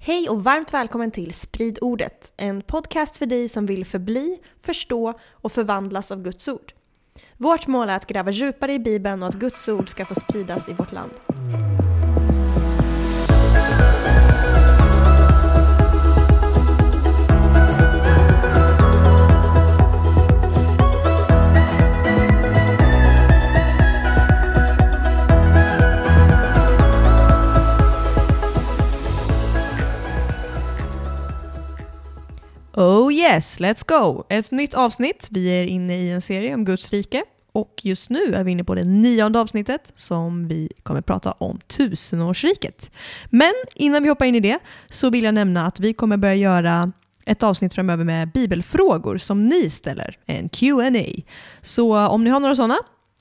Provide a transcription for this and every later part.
Hej och varmt välkommen till Sprid ordet, en podcast för dig som vill förbli, förstå och förvandlas av Guds ord. Vårt mål är att gräva djupare i Bibeln och att Guds ord ska få spridas i vårt land. Oh yes, let's go! Ett nytt avsnitt. Vi är inne i en serie om Guds rike och just nu är vi inne på det nionde avsnittet som vi kommer prata om tusenårsriket. Men innan vi hoppar in i det så vill jag nämna att vi kommer börja göra ett avsnitt framöver med bibelfrågor som ni ställer, en Q&A. Så om ni har några sådana,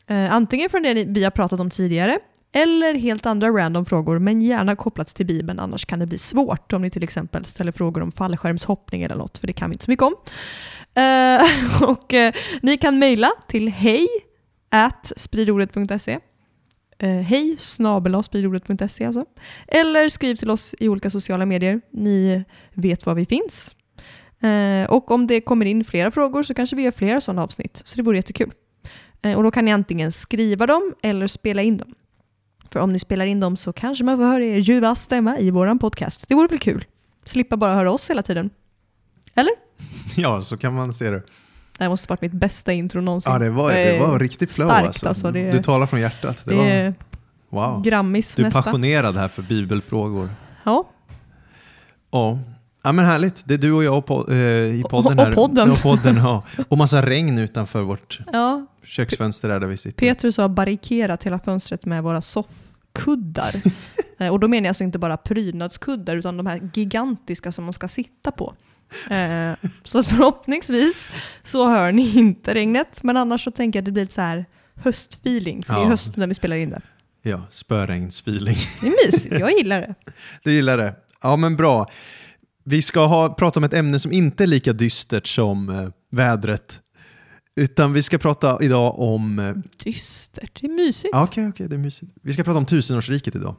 eh, antingen från det vi har pratat om tidigare eller helt andra random frågor, men gärna kopplat till Bibeln, annars kan det bli svårt om ni till exempel ställer frågor om fallskärmshoppning eller något, för det kan vi inte så mycket om. Uh, och uh, Ni kan mejla till hej spridordet.se uh, eh, hej spridordet.se alltså. Eller skriv till oss i olika sociala medier. Ni vet var vi finns. Uh, och om det kommer in flera frågor så kanske vi gör flera sådana avsnitt, så det vore jättekul. och då kan ni antingen skriva dem eller spela in dem. För om ni spelar in dem så kanske man får höra er ljuva stämma i våran podcast. Det vore väl kul? Slippa bara höra oss hela tiden. Eller? Ja, så kan man se det. Det här måste varit mitt bästa intro någonsin. Ja, det var, det var riktigt flow starkt, alltså. alltså det, du talar från hjärtat. Det, det var, wow. Grammis Du är nästa. passionerad här för bibelfrågor. Ja. Ja. Ja men härligt, det är du och jag och po- eh, i podden här. och podden. Och, podden ja. och massa regn utanför vårt ja. köksfönster där, där vi sitter. Petrus har barrikerat hela fönstret med våra soffkuddar. Eh, och då menar jag alltså inte bara prydnadskuddar utan de här gigantiska som man ska sitta på. Eh, så förhoppningsvis så hör ni inte regnet, men annars så tänker jag att det blir lite så här höstfeeling, för det är Ja. höst när vi spelar in det. Ja, spöregnsfeeling. Det är mysigt, jag gillar det. Du gillar det? Ja men bra. Vi ska ha, prata om ett ämne som inte är lika dystert som eh, vädret. Utan vi ska prata idag om... eh, Dystert, det är mysigt. ja, Okej, okej, det är mysigt. Vi ska prata om tusenårsriket idag.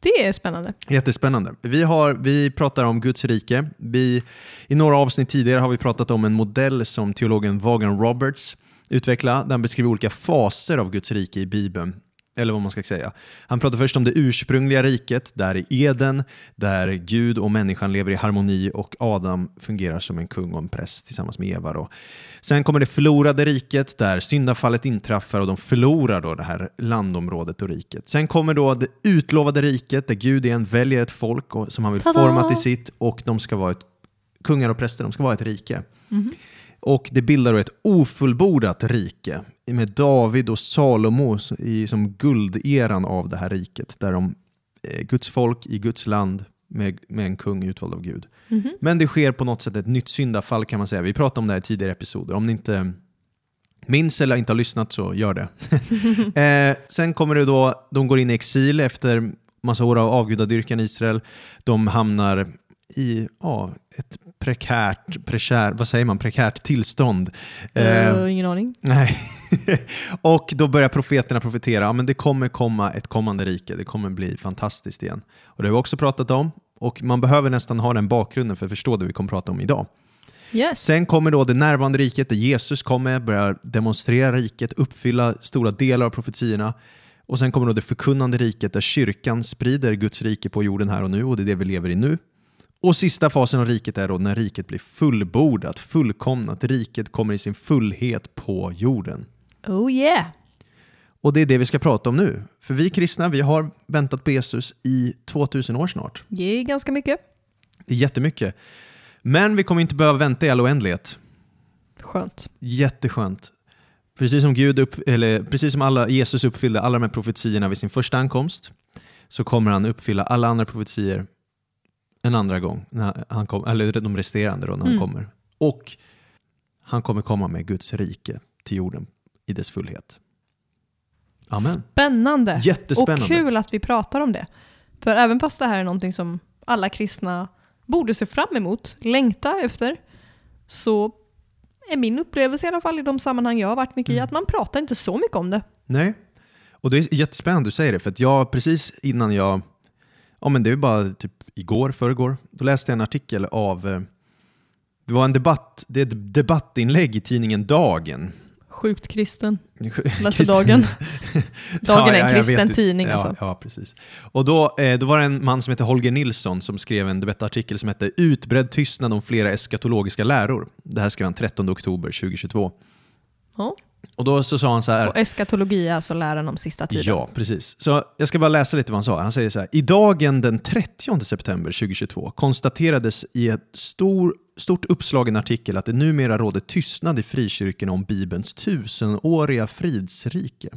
Det är spännande. Jättespännande. Vi, har, vi pratar om Guds rike. Vi, I några avsnitt tidigare har vi pratat om en modell som teologen Vaughan Roberts utvecklade, där han beskriver olika faser av Guds rike i Bibeln. Eller vad man ska säga. Han pratar först om det ursprungliga riket, där i Eden, där Gud och människan lever i harmoni och Adam fungerar som en kung och en präst tillsammans med Eva. Då. Sen kommer det förlorade riket, där syndafallet inträffar och de förlorar då det här landområdet och riket. Sen kommer då det utlovade riket, där Gud igen väljer ett folk som han vill Tada! forma till sitt och de ska vara ett, kungar och präster, de ska vara ett rike. Och det bildar då ett ofullbordat rike med David och Salomo i, som gulderan av det här riket. Där de, eh, Guds folk i Guds land med, med en kung utvald av Gud. Mhm. Men det sker på något sätt ett nytt syndafall kan man säga. Vi pratade om det här i tidigare episoder. Om ni inte minns eller inte har lyssnat så gör det. eh, sen kommer det då, de går in i exil efter massa år av avgudadyrkan i Israel. De hamnar i ja, ett prekärt, prekär, vad säger man, prekärt tillstånd. Eh, Eh, ingen aning. Nej. och då börjar profeterna profetera, ja, men det kommer komma ett kommande rike, det kommer bli fantastiskt igen. Och det har vi också pratat om, och man behöver nästan ha den bakgrunden för att förstå det vi kommer prata om idag. Yes. Sen kommer då det närvarande riket där Jesus kommer, börjar demonstrera riket, uppfylla stora delar av profetierna. Och sen kommer då det förkunnande riket där kyrkan sprider Guds rike på jorden här och nu och det är det vi lever i nu. Och sista fasen av riket är då när riket blir fullbordat, fullkomnat. Riket kommer i sin fullhet på jorden. Oh yeah. Och det är det vi ska prata om nu. För vi kristna, vi har väntat på Jesus i 2000 år snart. Det är ganska mycket. Det är jättemycket. Men vi kommer inte behöva vänta i all oändlighet. Skönt. Jätteskönt. Precis som, Gud upp, eller, precis som alla, Jesus uppfyllde alla de här profetiorna vid sin första ankomst så kommer han uppfylla alla andra profetier en andra gång, när han kom, eller de resterande då när Mm. han kommer. Och han kommer komma med Guds rike till jorden i dess fullhet. Amen. Spännande. Jättespännande. Och kul att vi pratar om det. För även fast det här är någonting som alla kristna borde se fram emot, längta efter, så är min upplevelse i alla fall i de sammanhang jag har varit mycket i Mm. att man pratar inte så mycket om det. Nej, och det är jättespännande du säger det, för att jag precis innan jag ja men det är bara typ igår, förrgår, då läste jag en artikel av, eh, det var en debatt, det är ett debattinlägg i tidningen Dagen. Sjukt kristen. Läser Kristen- Dagen. Dagen är en kristen tidning ja, alltså. Ja, precis. Och då, eh, då var det en man som heter Holger Nilsson som skrev en debattartikel som hette Utbredd tystnad om flera eskatologiska läror. Det här skrev han 13 oktober 2022. Ja. Och då så sa han så här, Och eskatologi är alltså läran om sista tiden. Ja, precis. Så jag ska bara läsa lite vad han sa. Han säger så här. I dagen den 30 september 2022 konstaterades i ett stor, stort uppslagen artikel att det numera råder tystnad i frikyrkorna om Bibelns tusenåriga fridsrike.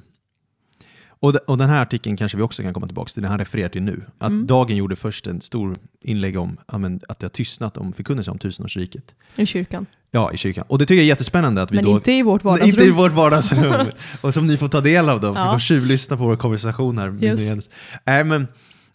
Och, de, och den här artikeln kanske vi också kan komma tillbaka till, den han refererar till nu. Att Mm. Dagen gjorde först en stor inlägg om att det har tystnat om förkunnelse om tusenårsriket. I kyrkan. Ja, i kyrkan. Och det tycker jag är jättespännande att vi Men då... inte i vårt vardagsrum. Inte i vårt vardagsrum. och som ni får ta del av då. Ja. Vi får tjuvlyssna på vår konversation här. med Yes. Nej, men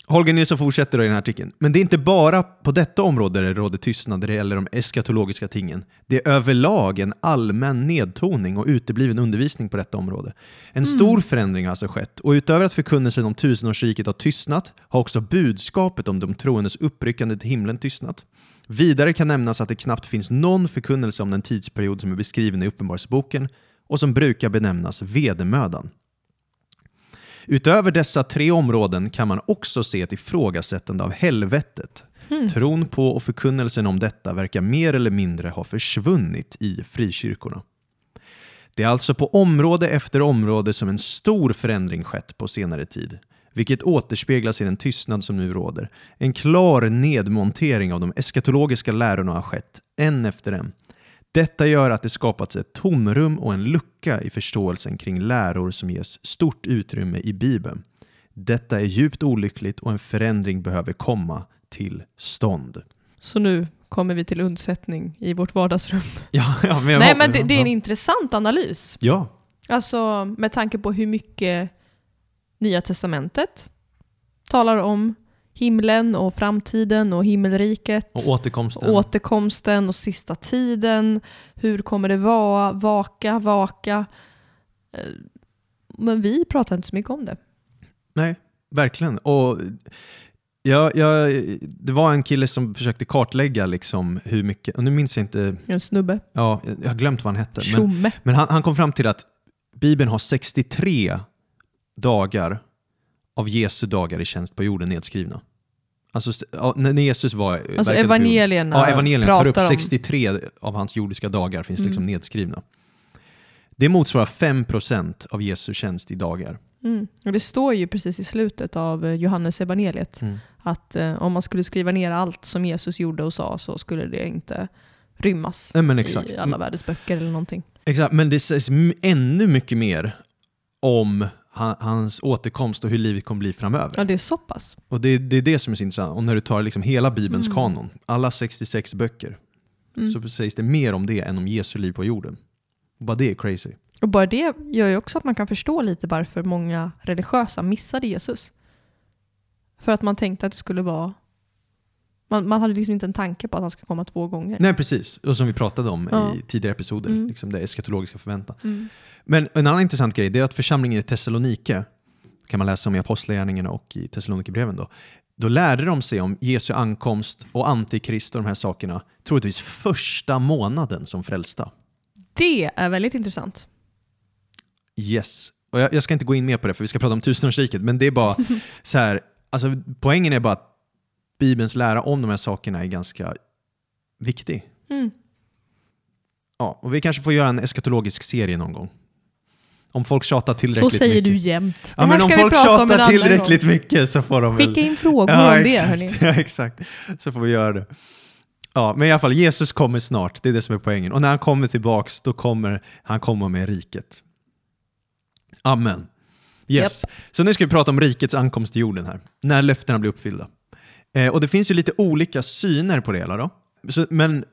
Holger Nilsson fortsätter då i den här artikeln. Men det är inte bara på detta område det råder tystnad när det gäller de eskatologiska tingen. Det är överlag en allmän nedtoning och utebliven undervisning på detta område. En stor förändring har alltså skett och utöver att förkunnelsen om tusenårsriket har tystnat har också budskapet om de troendes uppryckande till himlen tystnat. Vidare kan nämnas att det knappt finns någon förkunnelse om den tidsperiod som är beskriven i Uppenbarelseboken och som brukar benämnas vedermödan. Utöver dessa tre områden kan man också se ett ifrågasättande av helvetet. Tron på och förkunnelsen om detta verkar mer eller mindre ha försvunnit i frikyrkorna. Det är alltså på område efter område som en stor förändring skett på senare tid, vilket återspeglas i den tystnad som nu råder. En klar nedmontering av de eskatologiska lärorna har skett, en efter en. Detta gör att det skapats ett tomrum och en lucka i förståelsen kring läror som ges stort utrymme i Bibeln. Detta är djupt olyckligt och en förändring behöver komma till stånd. Så nu kommer vi till undsättning i vårt vardagsrum. Ja, ja, men Nej men det, det är en ja. intressant analys. Ja, Alltså med tanke på hur mycket Nya Testamentet talar om himlen och framtiden och himmelriket. och återkomsten. och återkomsten och sista tiden. Hur kommer det vara? Vaka, vaka. Eh, Men vi pratar inte så mycket om det. Nej, verkligen. Och ja, ja, det var en kille som försökte kartlägga liksom hur mycket, och nu minns jag inte, En snubbe. ja, jag har glömt vad han hette. Men, Tjomme. men han, han kom fram till att Bibeln har 63 dagar av Jesu dagar i tjänst på jorden nedskrivna. Alltså när Jesus var... Alltså på jorden. evangelierna Ja, evangelierna tar upp pratar om... 63 av hans jordiska dagar finns Mm. liksom nedskrivna. Det motsvarar 5% av Jesu tjänst i dagar. Mm. Och det står ju precis i slutet av eh, Johannes evangeliet Mm. att eh, om man skulle skriva ner allt som Jesus gjorde och sa så skulle det inte rymmas Nej, i alla världens böcker eller någonting. Exakt, men det sägs ännu mycket mer om hans återkomst och hur livet kommer bli framöver. Ja, det är så pass. Och det, det är det som är så intressant. Och när du tar liksom hela Bibelns Mm. kanon, alla 66 böcker, Mm. så sägs det mer om det än om Jesu liv på jorden. Och bara det är crazy. Och bara det gör ju också att man kan förstå lite varför många religiösa missade Jesus. För att man tänkte att det skulle vara... Man, man hade liksom inte en tanke på att han ska komma två gånger. Nej, precis. Och som vi pratade om Ja. i tidigare episoder, Mm. liksom det eskatologiska förväntan. Mm. Men en annan intressant grej det är att församlingen i Thessalonike, kan man läsa om i Apostlagärningarna och i Thessalonikerbreven då, då lärde de sig om Jesu ankomst och antikrist och de här sakerna troligtvis första månaden som frälsta. Det är väldigt intressant. Yes. Och jag, jag ska inte gå in mer på det för vi ska prata om tusenårsriket, men det är bara så här, alltså poängen är bara att Bibelns lära om de här sakerna är ganska viktig. Mm. Ja, och vi kanske får göra en eskatologisk serie någon gång. Om folk tjatar Så tillräckligt säger mycket. du jämt. Ja, men om folk tjatar tillräckligt gång. mycket så får de Skicka väl... in frågor ja, om det exakt. hörni. Ja, exakt. Så får vi göra det. Ja, men i alla fall, Jesus kommer snart. Det är det som är poängen. Och när han kommer tillbaks, då kommer han komma med riket. Amen. Yes. Så nu ska vi prata om rikets ankomst till jorden här. När löftena blir uppfyllda. Eh, och det finns ju lite olika syner på det hela då. Så, men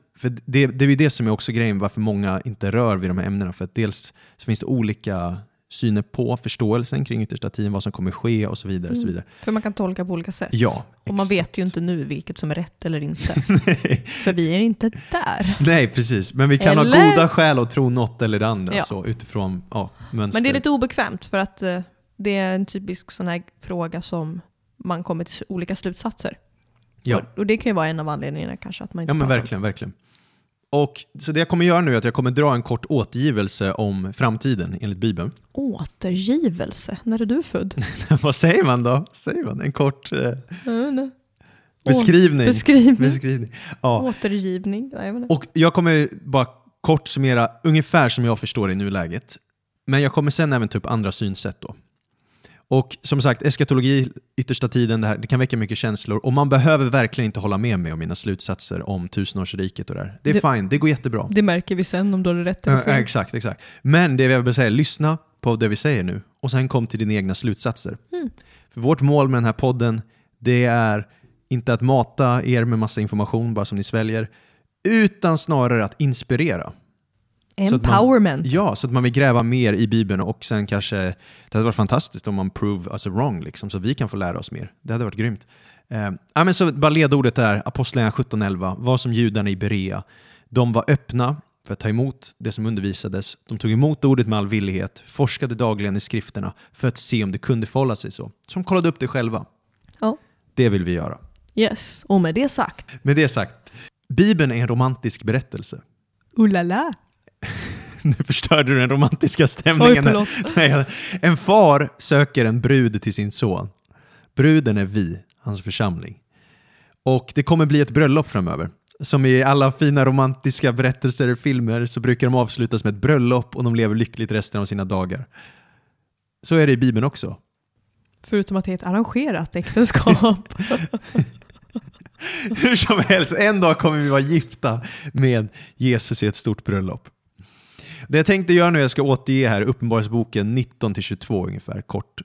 det, det är ju det som är också grejen varför många inte rör vid de här ämnena. För att dels så finns det olika syner på förståelsen kring yttersta tiden, vad som kommer ske och så vidare. Och så Mm. vidare. För man kan tolka på olika sätt. Ja, Och man vet ju inte nu vilket som är rätt eller inte. För vi är inte där. Nej, precis. Men vi kan ha Eller? goda skäl att tro något eller det andra Ja. så, utifrån ja, mönster. Men det är lite obekvämt för att eh, det är en typisk sån här fråga som man kommer till olika slutsatser. Ja. Och, det kan ju vara en av anledningarna kanske att man inte Ja men verkligen, verkligen. Och, så det jag kommer göra nu är att jag kommer dra en kort återgivelse om framtiden enligt Bibeln. Återgivelse, när är du född? Vad säger man då? Säger man? En kort eh, beskrivning. Beskrivning. beskrivning. Ja. Återgivning. Nej, inte. Och jag kommer bara kort summera ungefär som jag förstår det i nuläget. Men jag kommer sen även ta upp andra synsätt då. Och som sagt, eskatologi, yttersta tiden, det, här, det kan väcka mycket känslor och man behöver verkligen inte hålla med mig om mina slutsatser om tusenårsriket och det där. Det är Det- fine, det går jättebra. Det märker vi sen om du har rätt eller Ja, fel. exakt, exakt. Men det jag vill säga, lyssna på det vi säger nu och sen kom till dina egna slutsatser. Mm. För vårt mål med den här podden, det är inte att mata er med massa information bara som ni sväljer, utan snarare att inspirera. Så att man- Empowerment. Ja, så att man vill gräva mer i Bibeln och sen kanske, det hade varit fantastiskt om man prove us wrong, liksom, så vi kan få lära oss mer. Det hade varit grymt. Eh, ja, men så bara ledordet är Apostlagärningarna 17.11, var som judarna i Berea. De var öppna för att ta emot det som undervisades. De tog emot ordet med all villighet, forskade dagligen i skrifterna för att se om det kunde förhålla sig så. Så de kollade upp det själva. Ja. Det vill vi göra. Yes, och med det sagt, Med det sagt, Bibeln är en romantisk berättelse. ulala. Nu förstörde du den romantiska Oj, stämningen. Nej, en far söker en brud till sin son. Bruden är vi, hans församling. Och det kommer bli ett bröllop framöver. Som i alla fina romantiska berättelser och filmer så brukar de avslutas med ett bröllop och de lever lyckligt resten av sina dagar. Så är det i Bibeln också. Förutom att det är ett arrangerat äktenskap. Hur som helst, en dag kommer vi vara gifta med Jesus i ett stort bröllop. Det jag tänkte göra nu, jag ska återge här Uppenbarelseboken 19-22 ungefär, kort.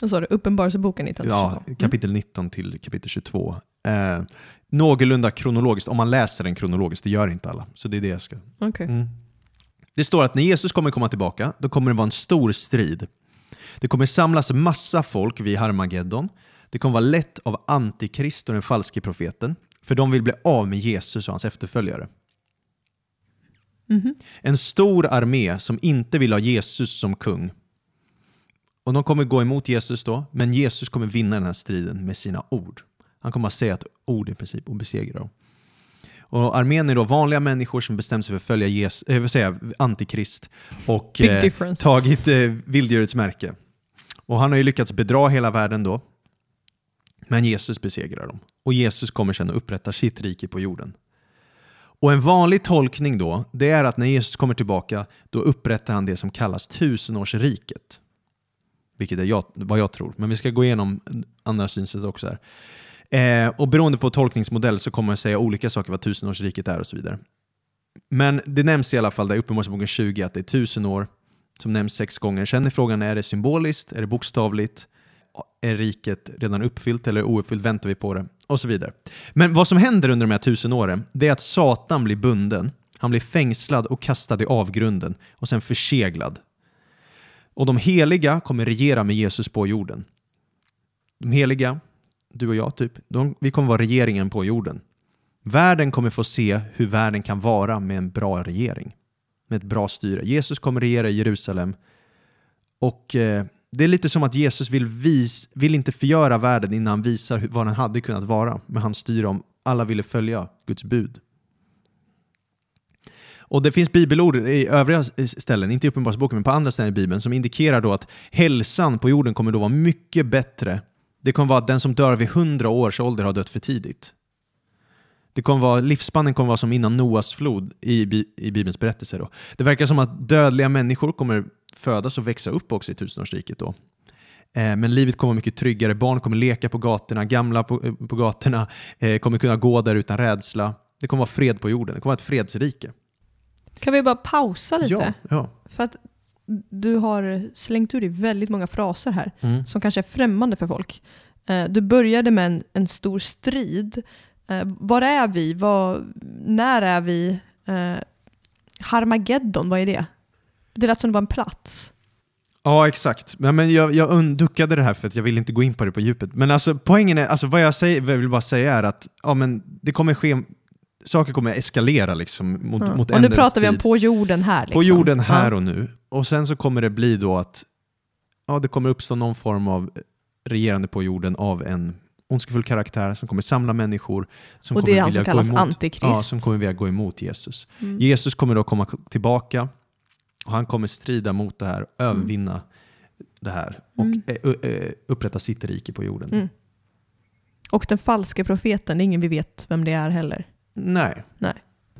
Vad sa du? Uppenbarelseboken 1922? Ja, kapitel 19 till kapitel 22. Eh, någorlunda kronologiskt, om man läser den kronologiskt, det gör inte alla. Så det är det jag ska... Mm. Okej. Mm. Det står att när Jesus kommer komma tillbaka, då kommer det vara en stor strid. Det kommer samlas massa folk vid Harmageddon. Det kommer vara lätt av Antikrist och den falske profeten, för de vill bli av med Jesus och hans efterföljare. Mhm. En stor armé som inte vill ha Jesus som kung. Och de kommer gå emot Jesus då, men Jesus kommer vinna den här striden med sina ord. Han kommer att säga ett ord i princip och besegra dem. Och armén är då vanliga människor som bestämt sig för att följa Jesus, eh, vill säga antikrist och eh, tagit eh, vilddjurets märke. Och han har ju lyckats bedra hela världen då. Men Jesus besegrar dem. Och Jesus kommer sedan att upprätta sitt rike på jorden. Och en vanlig tolkning då, det är att när Jesus kommer tillbaka, då upprättar han det som kallas tusenårsriket. Vilket är jag, vad jag tror, men vi ska gå igenom andra synsätt också här. Eh, och beroende på tolkningsmodell så kommer man säga olika saker vad tusenårsriket är och så vidare. Men det nämns i alla fall där i Uppenbarelseboken 20 att det är tusen år som nämns sex gånger. Sen är frågan, är det symboliskt? Är det bokstavligt? Är riket redan uppfyllt eller ouppfyllt? Väntar vi på det? Och så vidare. Men vad som händer under de här tusen åren, det är att Satan blir bunden. Han blir fängslad och kastad i avgrunden och sen förseglad. Och de heliga kommer regera med Jesus på jorden. De heliga, du och jag typ, de, vi kommer vara regeringen på jorden. Världen kommer få se hur världen kan vara med en bra regering. Med ett bra styre. Jesus kommer regera i Jerusalem. Och eh, det är lite som att Jesus vill, vis, vill inte förgöra världen innan han visar vad den hade kunnat vara men han styr om alla ville följa Guds bud. Och Det finns bibelord i övriga ställen, inte i Uppenbarelseboken, men på andra ställen i Bibeln, som indikerar då att hälsan på jorden kommer då vara mycket bättre. Det kommer vara att den som dör vid 100 års ålder har dött för tidigt. Det kommer vara, livsspannen kommer vara som innan Noas flod i, i Bibelns berättelse. Då. Det verkar som att dödliga människor kommer födas och växa upp också i tusenårsriket. Då. Eh, Men livet kommer mycket tryggare, barn kommer leka på gatorna, gamla på, eh, på gatorna eh, kommer kunna gå där utan rädsla. Det kommer vara fred på jorden, det kommer vara ett fredsrike. Kan vi bara pausa lite? Ja, ja. För att du har slängt ur dig väldigt många fraser här Mm. som kanske är främmande för folk. Du började med en, en stor strid. Var är vi? Var, när är vi? Harmageddon, vad är det? Det lät som det var en plats. Ja, exakt. Men, men jag, jag undduckade det här för att jag vill inte gå in på det på djupet. Men alltså, poängen är, alltså, vad, jag säger, vad jag vill bara säga är att ja, men det kommer ske, saker kommer eskalera liksom, mot, Ja. mot Och nu pratar vi om på jorden här. Liksom. På jorden här Ja. och nu. Och sen så kommer det bli då att ja, det kommer uppstå någon form av regerande på jorden av en ondskefull karaktär som kommer samla människor. Som Och det kommer är han som kallas emot, Antikrist. Ja, som kommer vilja gå emot Jesus. Mm. Jesus kommer då komma tillbaka och han kommer strida mot det här, övervinna det här och Mm. upprätta sitt rike på jorden. Mm. Och den falska profeten, det är ingen vi vet vem det är heller. Nej.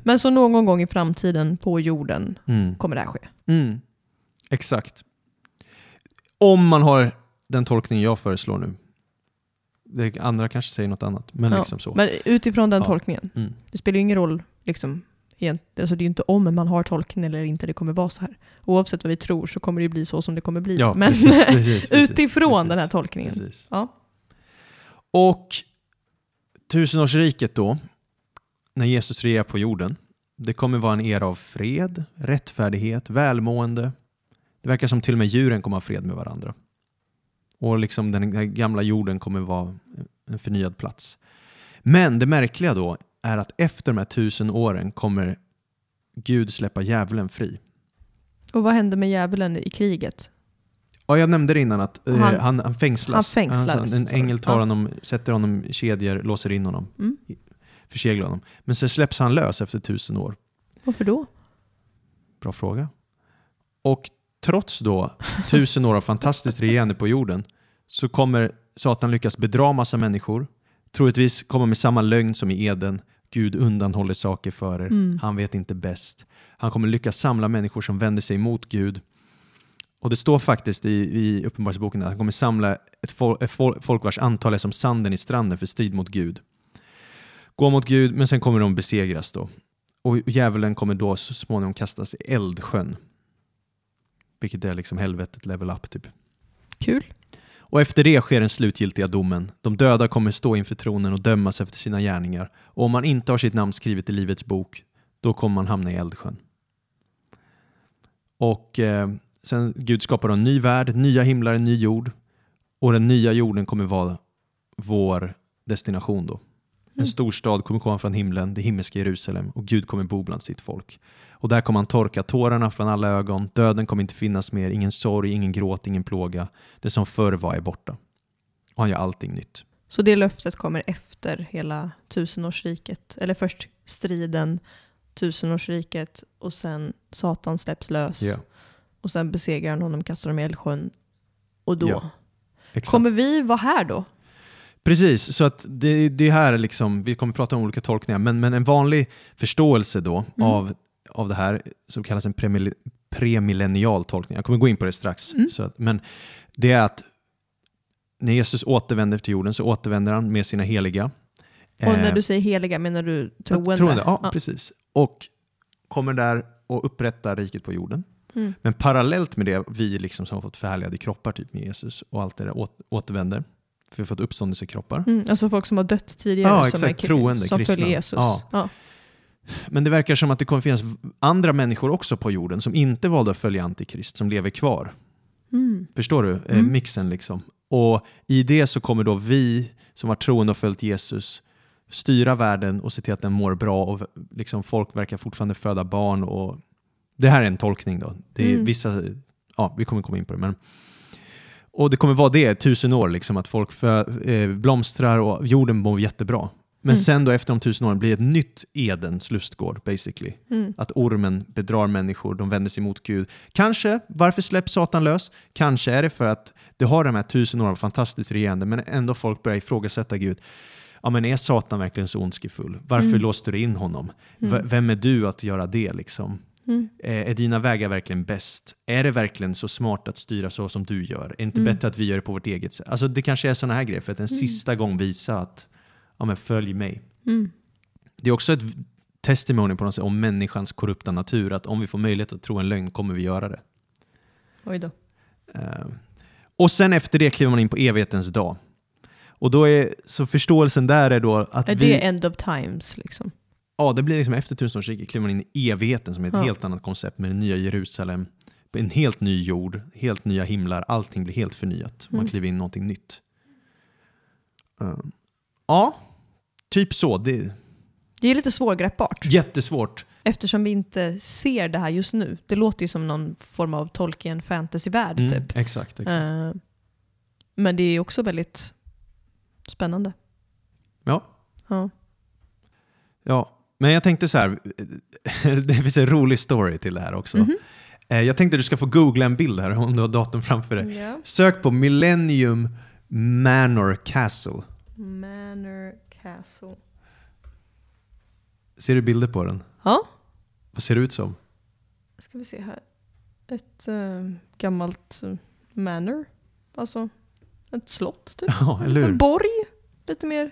Men så någon gång i framtiden på jorden Mm. kommer det här ske. Mm. Exakt. Om man har den tolkning jag föreslår nu. Det andra kanske säger något annat, men Ja, liksom så. Men utifrån den Ja. tolkningen. Mm. Det spelar ju ingen roll, liksom, alltså det är ju inte om man har tolkningen eller inte det kommer vara så här. Oavsett vad vi tror så kommer det bli så som det kommer bli. Ja, Men precis, precis, utifrån precis. den här tolkningen. Ja. Och tusenårsriket då, när Jesus regerar på jorden, det kommer vara en era av fred, rättfärdighet, välmående. Det verkar som till och med djuren kommer ha fred med varandra. Och liksom den gamla jorden kommer vara en förnyad plats. Men det märkliga då är att efter de här tusen åren kommer Gud släppa djävulen fri. Och vad hände med djävulen i kriget? Ja, jag nämnde det innan att eh, Han- han, han fängslas. han fängslades, Alltså, en ängel tar Ja. honom, sätter honom i kedjor, låser in honom, Mm. förseglar honom. Men sen släpps han lös efter tusen år. Varför då? Bra fråga. Och trots då tusen år av fantastiskt regerande på jorden så kommer Satan lyckas bedra massa människor. Troligtvis komma med samma lögn som i Eden. Gud undanhåller saker för er. Mm. Han vet inte bäst. Han kommer lyckas samla människor som vänder sig mot Gud. Och det står faktiskt i, i Uppenbarelseboken att han kommer samla ett, fol ett fol folk vars antal är som sanden i stranden för strid mot Gud. Gå mot Gud, men sen kommer de besegras då. Och djävulen kommer då så småningom kastas i eldsjön. Vilket är liksom helvetet level up typ. Kul. Och efter det sker den slutgiltiga domen. De döda kommer stå inför tronen och dömas efter sina gärningar. Och om man inte har sitt namn skrivet i Livets bok, då kommer man hamna i eldsjön. Och eh, sen Gud skapar en ny värld, nya himlar, en ny jord. Och den nya jorden kommer vara vår destination då. En Mm. stor stad kommer komma från himlen, det himmelska Jerusalem, och Gud kommer bo bland sitt folk. Och där kommer han torka tårarna från alla ögon, döden kommer inte finnas mer, ingen sorg, ingen gråt, ingen plåga. Det som förr var är borta. Och han gör allting nytt. Så det löftet kommer efter hela tusenårsriket. Eller först striden, tusenårsriket och sen Satan släpps lös. Ja, Och sen besegrar han honom, kastar honom i eldsjön. Och då exakt. kommer vi vara här då? Precis, så att det, det här är liksom, vi kommer prata om olika tolkningar, men, men en vanlig förståelse då Mm. av, av det här som kallas en premil, premillennial tolkning, jag kommer gå in på det strax, Mm. så att, men det är att när Jesus återvänder till jorden så återvänder han med sina heliga. Och när Eh, du säger heliga menar du troende? troende ja, precis. Och kommer där och upprättar riket på jorden. Mm. Men parallellt med det, vi liksom som har fått förhärligade kroppar typ med Jesus och allt det där åt, återvänder. För vi har fått uppståndelsekroppar. Mm, alltså folk som har dött tidigare Ja, som, exakt. är, Troende, som kristna. följer Jesus. Ja. Ja. Men det verkar som att det kommer finnas andra människor också på jorden som inte valde att följa Antikrist, som lever kvar. Mm. Förstår du? Eh, Mm. mixen liksom. Och i det så kommer då vi som har troende och följt Jesus styra världen och se till att den mår bra och liksom folk verkar fortfarande föda barn. Och det här är en tolkning då. Det är Mm. vissa, ja, vi kommer komma in på det. Men, och det kommer vara det tusen år, liksom, att folk fö, eh, blomstrar och jorden mår jättebra. Men Mm. sen då efter de tusen åren blir det ett nytt Edens lustgård basically. Mm. Att ormen bedrar människor, de vänder sig mot Gud. Kanske, varför släpps Satan lös? Kanske är det för att det har de här tusen åren av fantastiskt regerande, men ändå folk börjar ifrågasätta Gud. Ja, men är Satan verkligen så ondskefull? Varför Mm. låste du in honom? Mm. V- Vem är du att göra det? Liksom? Mm. Eh, Är dina vägar verkligen bäst? Är det verkligen så smart att styra så som du gör? Är det inte Mm. bättre att vi gör det på vårt eget sätt? Alltså, det kanske är sådana här grejer för att en Mm. sista gång visa att ja, men följ mig. Mm. Det är också ett testimony på något sätt om människans korrupta natur, att om vi får möjlighet att tro en lögn kommer vi göra det. Oj då. Eh, och sen efter det kliver man in på evighetens dag. Och då är, så förståelsen där är då att Är vi... det end of times liksom? Ja, det blir liksom efter tusenårsriket kliver man in i evigheten som är ett Ja. helt annat koncept med det nya Jerusalem, en helt ny jord, helt nya himlar, allting blir helt förnyat. Man Mm. kliver in i någonting nytt. Eh, ja, typ så. Det är Det är lite svårgreppbart jättesvårt. eftersom vi inte ser det här just nu. Det låter ju som någon form av Tolkien fantasyvärld Mm, typ. exakt, exakt. Eh, Men det är också väldigt spännande. Ja. Ja. Ja, men jag tänkte så här, det finns en rolig story till det här också. Mhm. Eh, Jag tänkte att du ska få googla en bild här om du har datorn framför dig. Ja. Sök på Millennium Manor Castle. Manor Castle. Ser du bilder på den? Ja, Vad ser det ut som? ska vi se här. Ett eh, gammalt uh, manor. Alltså ett slott typ. Ja, eller En hur? borg. Lite mer.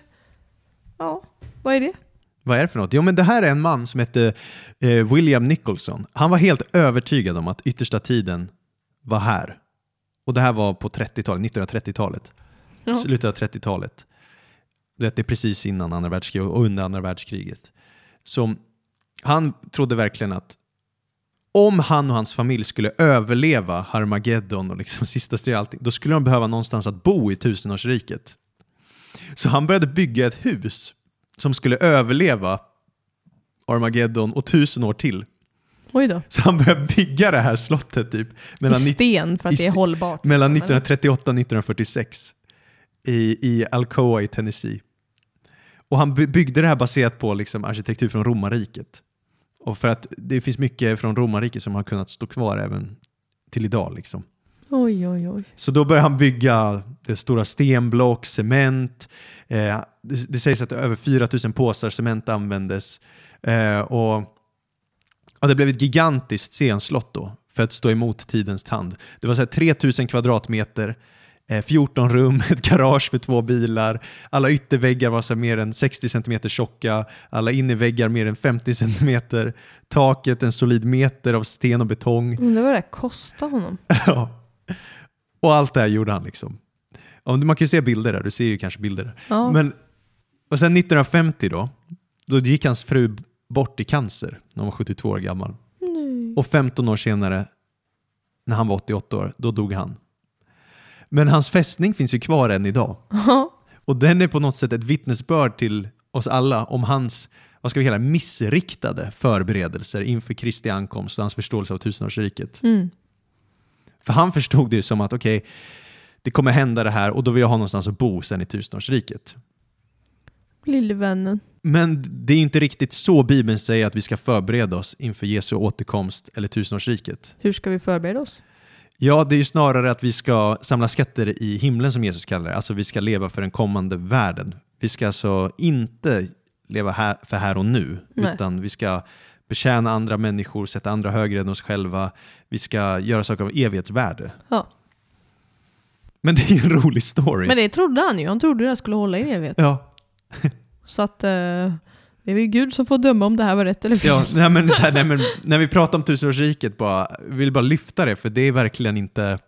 Ja, vad är det? Vad är det för något? Jo, men det här är en man som hette eh, William Nicholson. Han var helt övertygad om att yttersta tiden var här. Och det här var på 30-talet, 1930-talet. Ja. Slutet av 30-talet. Det är precis innan andra världskriget och under andra världskriget. Så han trodde verkligen att om han och hans familj skulle överleva Harmageddon och liksom sista strid allting, då skulle de behöva någonstans att bo i tusenårsriket. Så han började bygga ett hus som skulle överleva Armageddon och tusen år till. Oj då. Så han började bygga det här slottet typ mellan, I sten för att det är hållbart. mellan liksom, eller? 1938 och 1946 i, i Alcoa i Tennessee. Och han by- byggde det här baserat på liksom arkitektur från romarriket. Och för att det finns mycket från romarriket som har kunnat stå kvar även till idag. Liksom. Oj, oj, oj. Så då började han bygga det stora stenblock, cement. Eh, det, det sägs att över 4000 påsar cement användes. Eh, och ja, Det blev ett gigantiskt scenslott då för att stå emot tidens tand. Det var så här 3000 kvadratmeter, 14 rum, ett garage för två bilar. Alla ytterväggar var så mer än 60 centimeter tjocka, alla innerväggar mer än 50 centimeter. Taket en solid meter av sten och betong. Undrar vad det kostar honom. Ja. Och allt det här gjorde han liksom. Man kan ju se bilder där, du ser ju kanske bilder där. Ja. Men, och sen 1950 då, då gick hans fru bort i cancer när hon var 72 år gammal. Nej. Och 15 år senare, när han var 88 år, då dog han. Men hans fästning finns ju kvar än idag. Och den är på något sätt ett vittnesbörd till oss alla om hans vad ska vi kalla missriktade förberedelser inför Kristi ankomst och hans förståelse av tusenårsriket. Mm. För han förstod det som att okej, det kommer hända det här och då vill jag ha någonstans att bo sen i tusenårsriket. Lille vännen. Men det är inte riktigt så Bibeln säger att vi ska förbereda oss inför Jesu återkomst eller tusenårsriket. Hur ska vi förbereda oss? Ja, det är ju snarare att vi ska samla skatter i himlen som Jesus kallar det. Alltså vi ska leva för den kommande världen. Vi ska alltså inte leva här, för här och nu, Nej. utan vi ska betjäna andra människor, sätta andra högre än oss själva. Vi ska göra saker av evighetsvärde. Ja. Men det är ju en rolig story. Men det trodde han ju. Han trodde det skulle hålla i evighet. Ja, Så att eh, det är väl Gud som får döma om det här var rätt eller fel. ja nej, men, här, nej, men när vi pratar om tusenårsriket, bara, vi vill bara lyfta det, för det är verkligen inte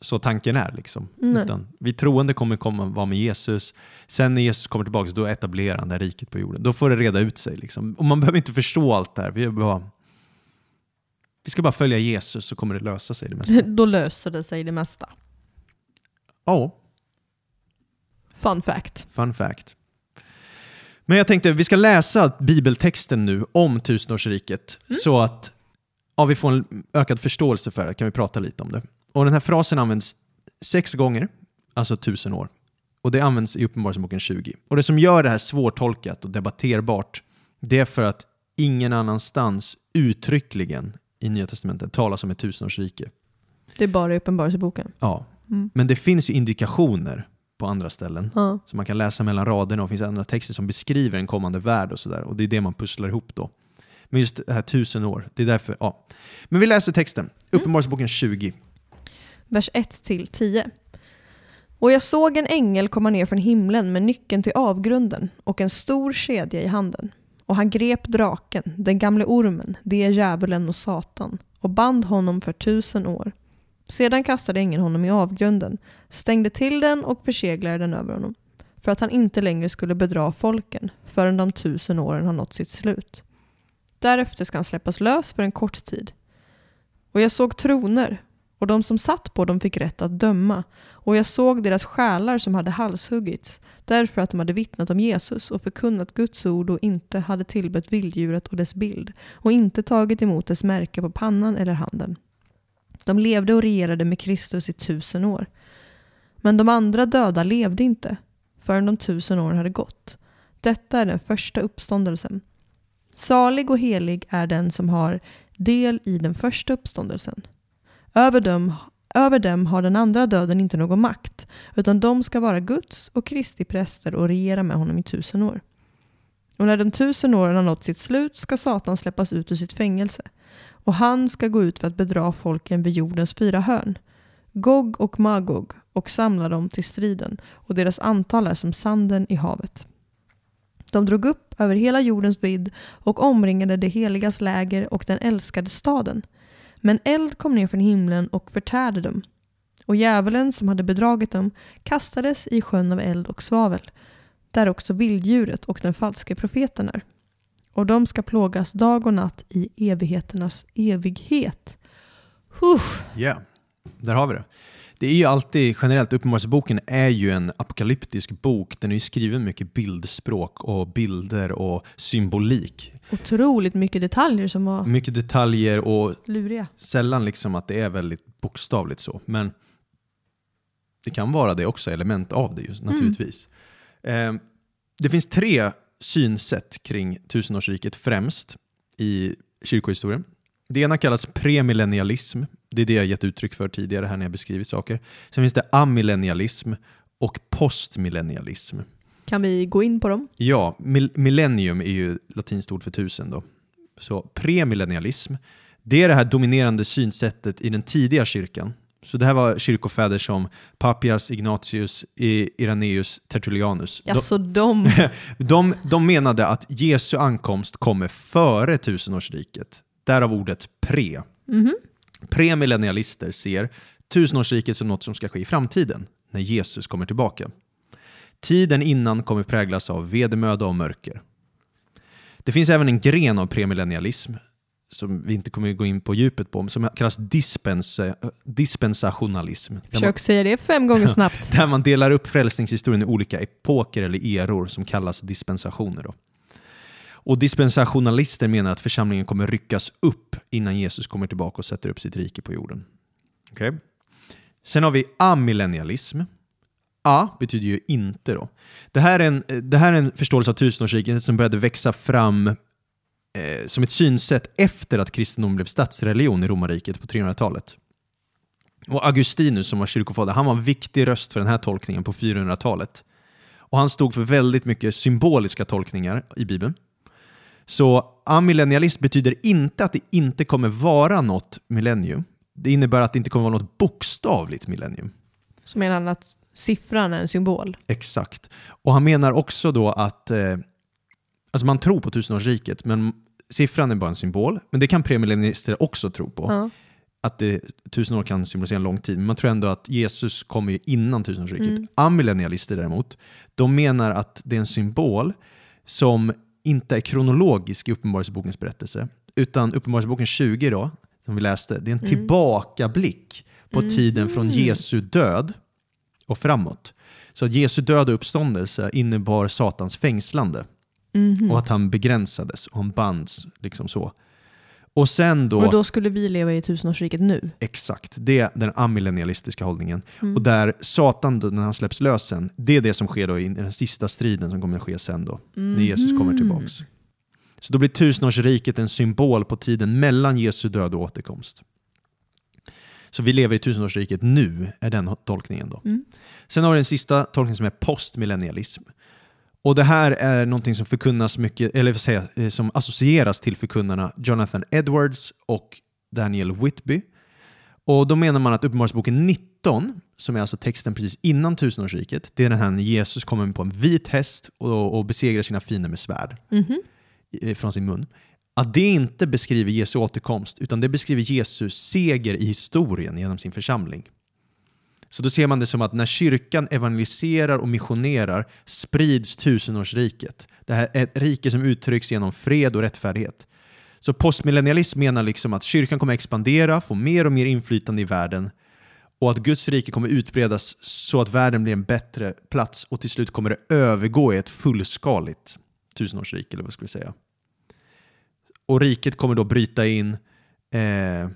så tanken är. Liksom. Nej. Utan vi troende kommer komma vara med Jesus. Sen när Jesus kommer tillbaka, då etablerar han det här riket på jorden. Då får det reda ut sig. Liksom. Och man behöver inte förstå allt det här. Vi, bara, vi ska bara följa Jesus så kommer det lösa sig det mesta. Då löser det sig det mesta. Ja, Fun fact. fun fact. Men jag tänkte vi ska läsa bibeltexten nu om tusenårsriket så att ja, vi får en ökad förståelse för det. kan vi prata lite om det. Och Den här frasen används sex gånger, alltså tusen år. Och Det används i Uppenbarelseboken 20. Och Det som gör det här svårtolkat och debatterbart det är för att ingen annanstans uttryckligen i Nya Testamentet talas om ett tusenårsrike. Det är bara i Uppenbarelseboken. Ja. Mm. Men det finns ju indikationer på andra ställen. Ja. Så man kan läsa mellan raderna och det finns andra texter som beskriver en kommande värld och sådär. Och det är det man pusslar ihop då. Men just det här tusen år, det är därför, ja. Men vi läser texten. Uppenbarelseboken 20. Vers 1 till 10. Och jag såg en ängel komma ner från himlen med nyckeln till avgrunden och en stor kedja i handen. Och han grep draken, den gamle ormen, det är djävulen och Satan, och band honom för tusen år. Sedan kastade ängeln honom i avgrunden, stängde till den och förseglade den över honom, för att han inte längre skulle bedra folken förrän de tusen åren har nått sitt slut. Därefter ska han släppas lös för en kort tid. Och jag såg troner, och de som satt på dem fick rätt att döma, och jag såg deras själar som hade halshuggits, därför att de hade vittnat om Jesus och förkunnat Guds ord och inte hade tillbett vilddjuret och dess bild, och inte tagit emot dess märke på pannan eller handen. De levde och regerade med Kristus i tusen år. Men de andra döda levde inte förrän de tusen åren hade gått. Detta är den första uppståndelsen. Salig och helig är den som har del i den första uppståndelsen. Över dem, över dem har den andra döden inte någon makt, utan de ska vara Guds och Kristi präster och regera med honom i tusen år. Och när de tusen åren har nått sitt slut ska Satan släppas ut ur sitt fängelse, och han ska gå ut för att bedra folken vid jordens fyra hörn, Gog och Magog, och samla dem till striden, och deras antal är som sanden i havet. De drog upp över hela jordens vidd och omringade det heligas läger och den älskade staden. Men eld kom ner från himlen och förtärde dem. Och djävulen som hade bedragit dem kastades i sjön av eld och svavel, där också vilddjuret och den falske profeten är. Och de ska plågas dag och natt i evigheternas evighet. Ja, där har vi det. Det är ju alltid, generellt, Uppenbarelseboken är ju en apokalyptisk bok. Den är ju skriven mycket bildspråk och bilder och symbolik. Otroligt mycket detaljer som var Mycket detaljer och luriga. sällan liksom att det är väldigt bokstavligt så. Men det kan vara det också, element av det just, naturligtvis. Eh, det finns tre synsätt kring tusenårsriket främst i kyrkohistorien. Det ena kallas premillennialism. Det är det jag gett uttryck för tidigare här när jag beskrivit saker. Sen finns det amillennialism och postmillennialism. Kan vi gå in på dem? Ja, mil- millennium är ju latinskt ord för tusen. Då. Så premillennialism, det är det här dominerande synsättet i den tidiga kyrkan. Så det här var kyrkofäder som Papias, Ignatius, Irenaeus, Tertullianus. Alltså de... de, de menade att Jesu ankomst kommer före tusenårsriket. Därav ordet pre. Mhm. Premillennialister ser tusenårsriket som något som ska ske i framtiden, när Jesus kommer tillbaka. Tiden innan kommer präglas av vedermöda och mörker. Det finns även en gren av premillennialism som vi inte kommer gå in på djupet på, som kallas dispens, dispensationalism. Där man, Försök säga det fem gånger snabbt. där man delar upp frälsningshistorien i olika epoker eller eror som kallas dispensationer. Då. Och dispensationalister menar att församlingen kommer ryckas upp innan Jesus kommer tillbaka och sätter upp sitt rike på jorden. Okej? Sen har vi amillennialism. A betyder ju inte. då. Det här är en, det här är en förståelse av tusenårsriket som började växa fram eh, som ett synsätt efter att kristendom blev statsreligion i romarriket på 300-talet. Och Augustinus som var kyrkofader, han var en viktig röst för den här tolkningen på 400-talet. Och han stod för väldigt mycket symboliska tolkningar i Bibeln. Så amillennialism betyder inte att det inte kommer vara något millennium. Det innebär att det inte kommer vara något bokstavligt millennium. Så menar han att siffran är en symbol. Exakt. Och han menar också då att eh, alltså man tror på tusenårsriket, men siffran är bara en symbol. Men det kan premillennialister också tro på. Ja. Att det, tusen år kan symbolisera en lång tid, men man tror ändå att Jesus kommer ju innan tusenårsriket. Mm. Amillennialister däremot, de menar att det är en symbol som inte är kronologisk i Uppenbarelsebokens berättelse, utan Uppenbarelseboken 20 då, som vi läste, det är en Mm. tillbakablick på Mm. tiden från Jesu död och framåt. Så att Jesu död och uppståndelse innebar Satans fängslande Mhm. och att han begränsades och han bands liksom så. Och sen då, Och då skulle vi leva i tusenårsriket nu. exakt, det är den amillennialistiska hållningen. Mm. Och där Satan, då, när han släpps lös sen, det är det som sker då i den sista striden som kommer att ske sen då, när Jesus Mhm. kommer tillbaks. Så då blir tusenårsriket en symbol på tiden mellan Jesu död och återkomst. Så vi lever i tusenårsriket nu, är den tolkningen då. Mm. Sen har vi den sista tolkningen som är postmillennialism. Och det här är någonting som förkunnas mycket, eller jag, eh, som associeras till förkunnarna Jonathan Edwards och Daniel Whitby. Och då menar man att Uppenbarelseboken 19, som är alltså texten precis innan tusenårsriket, det är den här när Jesus kommer på en vit häst och, och besegrar sina fiender med svärd Mhm. i- från sin mun. Att det inte beskriver Jesu återkomst, utan det beskriver Jesus seger i historien genom sin församling. Så då ser man det som att när kyrkan evangeliserar och missionerar sprids tusenårsriket. Det här är ett rike som uttrycks genom fred och rättfärdighet. Så postmillennialism menar liksom att kyrkan kommer expandera, få mer och mer inflytande i världen och att Guds rike kommer utbredas så att världen blir en bättre plats och till slut kommer det övergå i ett fullskaligt tusenårsrike, eller vad ska vi säga. Och riket kommer då bryta in eh,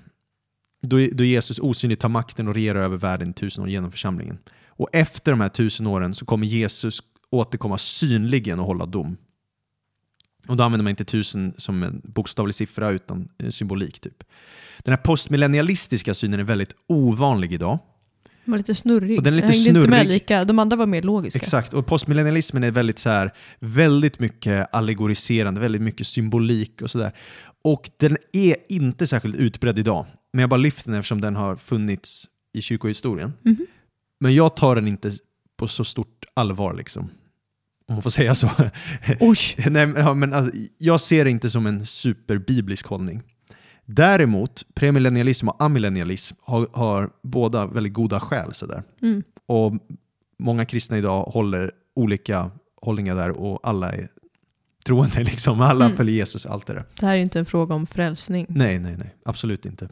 då, då Jesus osynligt tar makten och regerar över världen i tusen år genom församlingen. Och efter de här tusen åren så kommer Jesus återkomma synligen och hålla dom. Och då använder man inte tusen som en bokstavlig siffra utan symbolik. typ. Den här postmillennialistiska synen är väldigt ovanlig idag. Den var lite snurrig. Och den är lite jag hängde inte med snurrig. lika. De andra var mer logiska. Exakt, och postmillennialismen är väldigt, så här, väldigt mycket allegoriserande, väldigt mycket symbolik och sådär. Och den är inte särskilt utbredd idag, men jag bara lyfter den eftersom den har funnits i kyrkohistorien. Mhm. Men jag tar den inte på så stort allvar, liksom. om man får säga så. Nej, men alltså, jag ser det inte som en superbiblisk hållning. Däremot, premillennialism och amillennialism har, har båda väldigt goda skäl. Sådär. Mm. Och många kristna idag håller olika hållningar där och alla är troende. Liksom. Alla Mm. följer Jesus, allt det där. Det här är inte en fråga om frälsning. Nej, nej, nej. Absolut inte.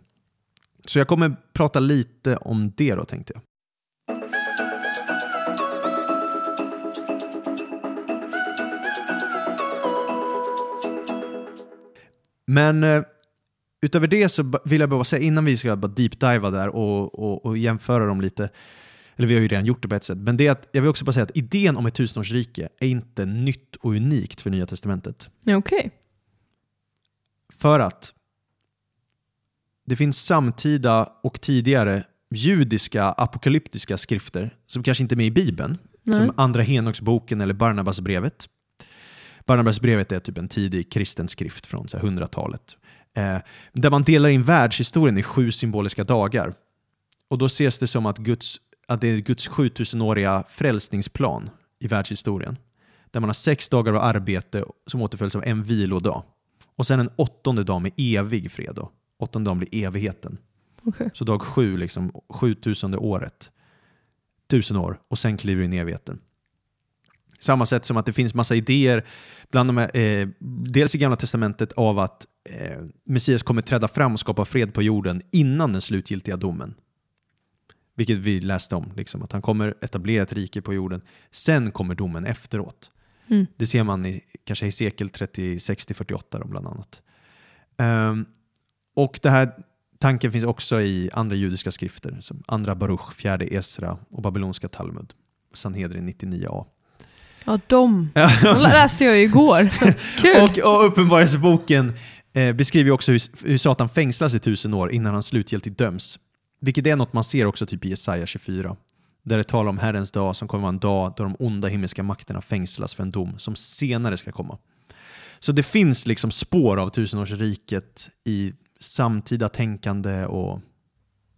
Så jag kommer prata lite om det då, tänkte jag. Men eh, utöver det så vill jag bara säga, innan vi ska bara deep-diva där och, och, och jämföra dem lite, eller vi har ju redan gjort det på ett sätt, men det att, jag vill också bara säga att idén om ett tusenårsrike är inte nytt och unikt för Nya Testamentet. Okej. För att det finns samtida och tidigare judiska apokalyptiska skrifter som kanske inte är med i Bibeln, Nej. som Andra Henoksboken eller Barnabasbrevet. Barnabasbrevet är typ en tidig kristen skrift från så här 100-talet. Eh, där man delar in världshistorien i sju symboliska dagar. Och då ses det som att, Guds, att det är Guds 7000-åriga frälsningsplan i världshistorien. Där man har sex dagar av arbete som återföljs av en vilodag. Och sen en åttonde dag med evig fred. Då. Åttonde dagen blir evigheten. Okej. Så dag sju, liksom, sjutusende året. Tusen år och sen kliver du in i evigheten. Samma sätt som att det finns massa idéer, bland de här, eh, dels i Gamla Testamentet, av att eh, Messias kommer träda fram och skapa fred på jorden innan den slutgiltiga domen. Vilket vi läste om, liksom, att han kommer etablera ett rike på jorden. Sen kommer domen efteråt. Mm. Det ser man i kanske Hesekiel 36-48 då, bland annat. Ehm, och det här tanken finns också i andra judiska skrifter, som andra Baruch, fjärde Esra och babyloniska Talmud. Sanhedrin 99a. Ja, de. De läste jag igår. Kul! och, och Uppenbarelseboken eh, beskriver också hur, hur Satan fängslas i tusen år innan han slutgiltigt döms. Vilket är något man ser också typ i Jesaja 24. Där det talar om Herrens dag som kommer vara en dag då de onda himmelska makterna fängslas för en dom som senare ska komma. Så det finns liksom spår av tusenårsriket i samtida tänkande och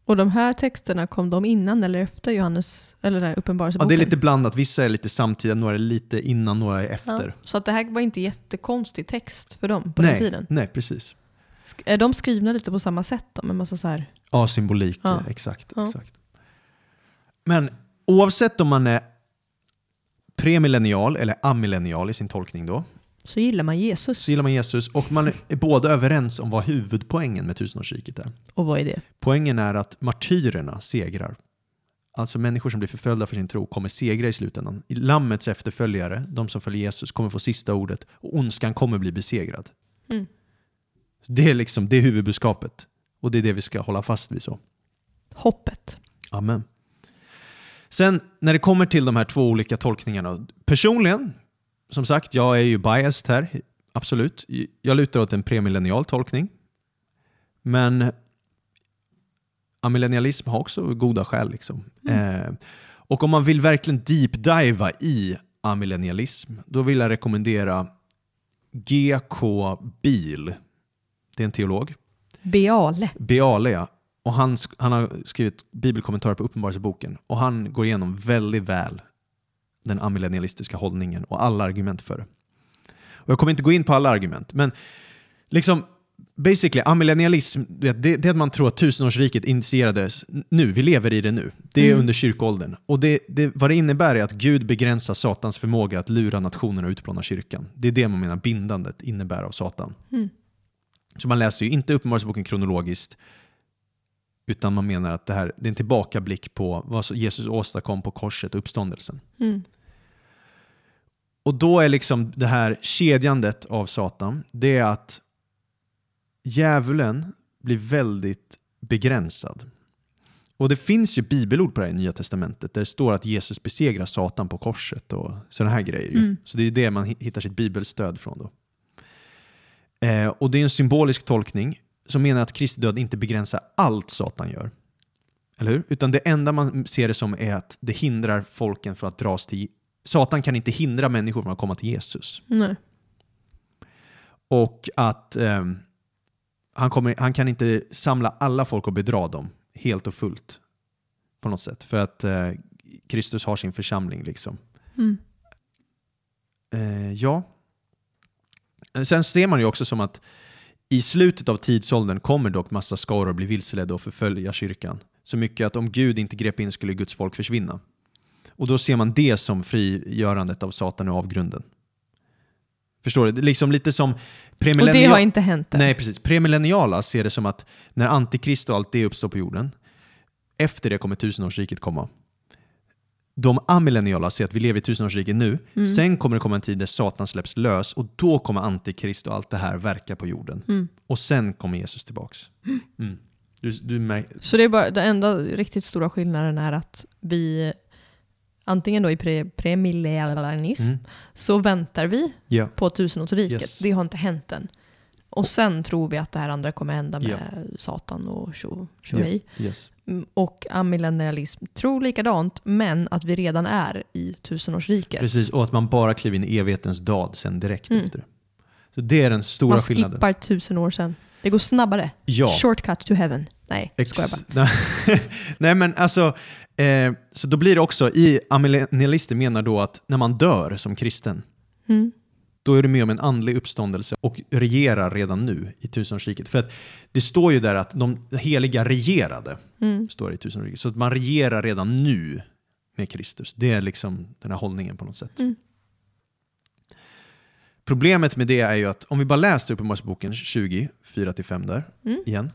Och de här texterna, kom de innan eller efter Johannes, eller den här ja, uppenbarelseboken? det är lite blandat. Vissa är lite samtida, några är lite innan, några är efter. Ja, så att det här var inte jättekonstig text för dem på den nej, tiden? nej, precis. Sk- Är de skrivna lite på samma sätt då? Med massa så här... Ja, symbolik. Ja. Exakt, Ja. exakt. Men oavsett om man är premillennial eller amillennial i sin tolkning då, Så gillar man Jesus. så gillar man Jesus och man är båda överens om vad huvudpoängen med tusenårsriket är. Och vad är det? Poängen är att martyrerna segrar. Alltså människor som blir förföljda för sin tro kommer segra i slutändan. Lammets efterföljare, de som följer Jesus, kommer få sista ordet och ondskan kommer bli besegrad. Mm. Det är liksom det är huvudbudskapet och det är det vi ska hålla fast vid. så. Hoppet. Amen. Sen när det kommer till de här två olika tolkningarna. Personligen, som sagt, jag är ju biased här. Absolut. Jag lutar åt en premillennial tolkning. Men amillennialism har också goda skäl. Liksom. Eh, och om man vill verkligen deep-diva i amillennialism, då vill jag rekommendera G.K. Biel. Det är en teolog. Beale. Beale, ja. Och han, han har skrivit bibelkommentarer på Uppenbarelseboken och han går igenom väldigt väl den amillennialistiska hållningen och alla argument för det. Och jag kommer inte gå in på alla argument, men liksom basically amillennialism, det, det att man tror att tusenårsriket initierades nu, vi lever i det nu. Det är Mm. under kyrkoåldern. Och det, det, vad det innebär är att Gud begränsar Satans förmåga att lura nationerna och utplåna kyrkan. Det är det man menar bindandet innebär av Satan. Mm. Så man läser ju inte Uppenbarelseboken kronologiskt, utan man menar att det här det är en tillbakablick på vad Jesus åstadkom på korset och uppståndelsen. Mm. Och då är liksom det här kedjandet av Satan, det är att djävulen blir väldigt begränsad. Och det finns ju bibelord på det här i Nya Testamentet där det står att Jesus besegrar Satan på korset och sådana här grejer. Mm. Så det är det man hi- hittar sitt bibelstöd från då. Eh, och det är en symbolisk tolkning som menar att Kristi död inte begränsar allt Satan gör. Eller hur? Utan det enda man ser det som är att det hindrar folken från att dras till... Satan kan inte hindra människor från att komma till Jesus. Nej. Och att ehm, han, kommer, han kan inte samla alla folk och bedra dem helt och fullt. På något sätt. För att eh, Kristus har sin församling. liksom. Mm. Eh, ja. Sen ser man ju också som att i slutet av tidsåldern kommer dock massa skaror bli vilseledda och förfölja kyrkan. Så mycket att om Gud inte grep in skulle Guds folk försvinna. Och då ser man det som frigörandet av Satan ur avgrunden. Förstår du? Liksom lite som Och det har inte hänt än. Nej, precis. Premillenniala ser det som att när antikrist och allt det uppstår på jorden, efter det kommer tusenårsriket komma. De amillenniala ser att vi lever i tusenårsriket nu, Mm. sen kommer det komma en tid där Satan släpps lös och då kommer antikrist och allt det här verka på jorden. Mm. Och sen kommer Jesus tillbaks. Mm. Du, du märk- Så det är bara, den enda riktigt stora skillnaden är att vi antingen då i pre, premillennialism mm. så väntar vi Ja. på tusenårsriket. Yes. Det har inte hänt än. Och sen tror vi att det här andra kommer hända med Ja. Satan och tjohej. Yes. Mm, Och amillennialism tror likadant, men att vi redan är i tusenårsriket. Precis, och att man bara kliver in i evighetens dad sen direkt Mm. efter. Så det är den stora Man skillnaden. skippar tusen år sen. Det går snabbare. Ja. Shortcut to heaven. Nej, Ex- skojar bara. Nej men alltså, eh, så då blir det också, i amillennialister menar då att när man dör som kristen, Mm. då är du med om en andlig uppståndelse och regerar redan nu i tusenårsriket. För att det står ju där att de heliga regerade, Mm. står det i tusenårsriket. Så att man regerar redan nu med Kristus. Det är liksom den här hållningen på något sätt. Mm. Problemet med det är ju att om vi bara läser Uppenbarelseboken 20, 4-5 där, Mm. igen.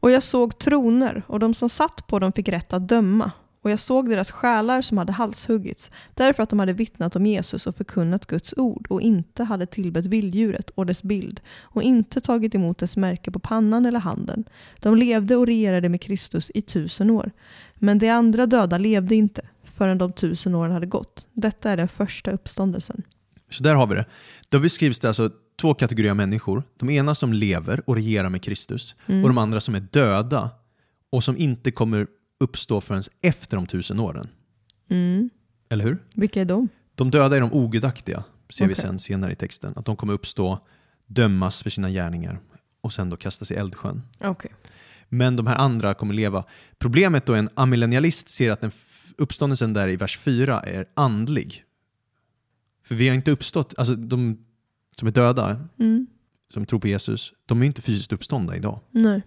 Och jag såg troner och de som satt på dem fick rätt att döma. Och jag såg deras själar som hade halshuggits därför att de hade vittnat om Jesus och förkunnat Guds ord och inte hade tillbett vilddjuret och dess bild och inte tagit emot dess märke på pannan eller handen. De levde och regerade med Kristus i tusen år. Men de andra döda levde inte förrän de tusen åren hade gått. Detta är den första uppståndelsen. Så där har vi det. Då beskrivs det alltså två kategorier av människor. De ena som lever och regerar med Kristus Mm. och de andra som är döda och som inte kommer uppstå förrän efter de tusen åren. Mm. Eller hur? Vilka är de? De döda är de ogudaktiga, ser vi Okej. sen senare i texten. Att de kommer uppstå, dömas för sina gärningar och sen då kastas i eldsjön. Okej. Men de här andra kommer leva. Problemet då en amillennialist ser att den uppståndelsen där i vers 4 är andlig. För vi har inte uppstått, alltså de som är döda, Mm. som tror på Jesus, de är inte fysiskt uppståndna idag. Nej.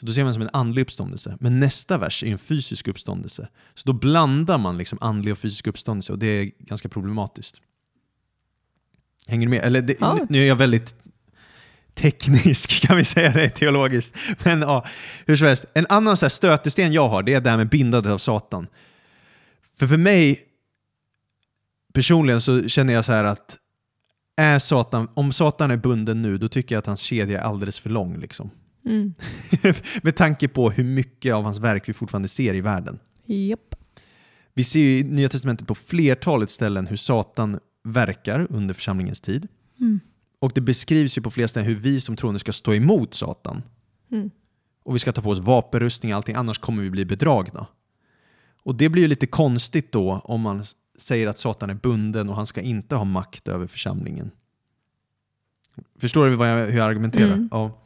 Så då ser man som en andlig uppståndelse. Men nästa vers är en fysisk uppståndelse. Så då blandar man liksom andlig och fysisk uppståndelse och det är ganska problematiskt. Hänger du med? Eller det, Ja. Nu är jag väldigt teknisk kan vi säga det teologiskt. Men ja, hur som helst. En annan så här stötesten jag har det är det här med bindandet av Satan. För för mig personligen så känner jag så här att är Satan, om Satan är bunden nu då tycker jag att hans kedja är alldeles för lång. Liksom. Mm. Med tanke på hur mycket av hans verk vi fortfarande ser i världen. Japp. Vi ser ju i Nya Testamentet på flertalet ställen hur Satan verkar under församlingens tid. Mm. Och det beskrivs ju på flera ställen hur vi som troende ska stå emot Satan. Mm. Och vi ska ta på oss vapenrustning och allting, annars kommer vi bli bedragna. Och det blir ju lite konstigt då om man säger att Satan är bunden och han ska inte ha makt över församlingen. Förstår du jag, hur jag argumenterar? Mm. Ja.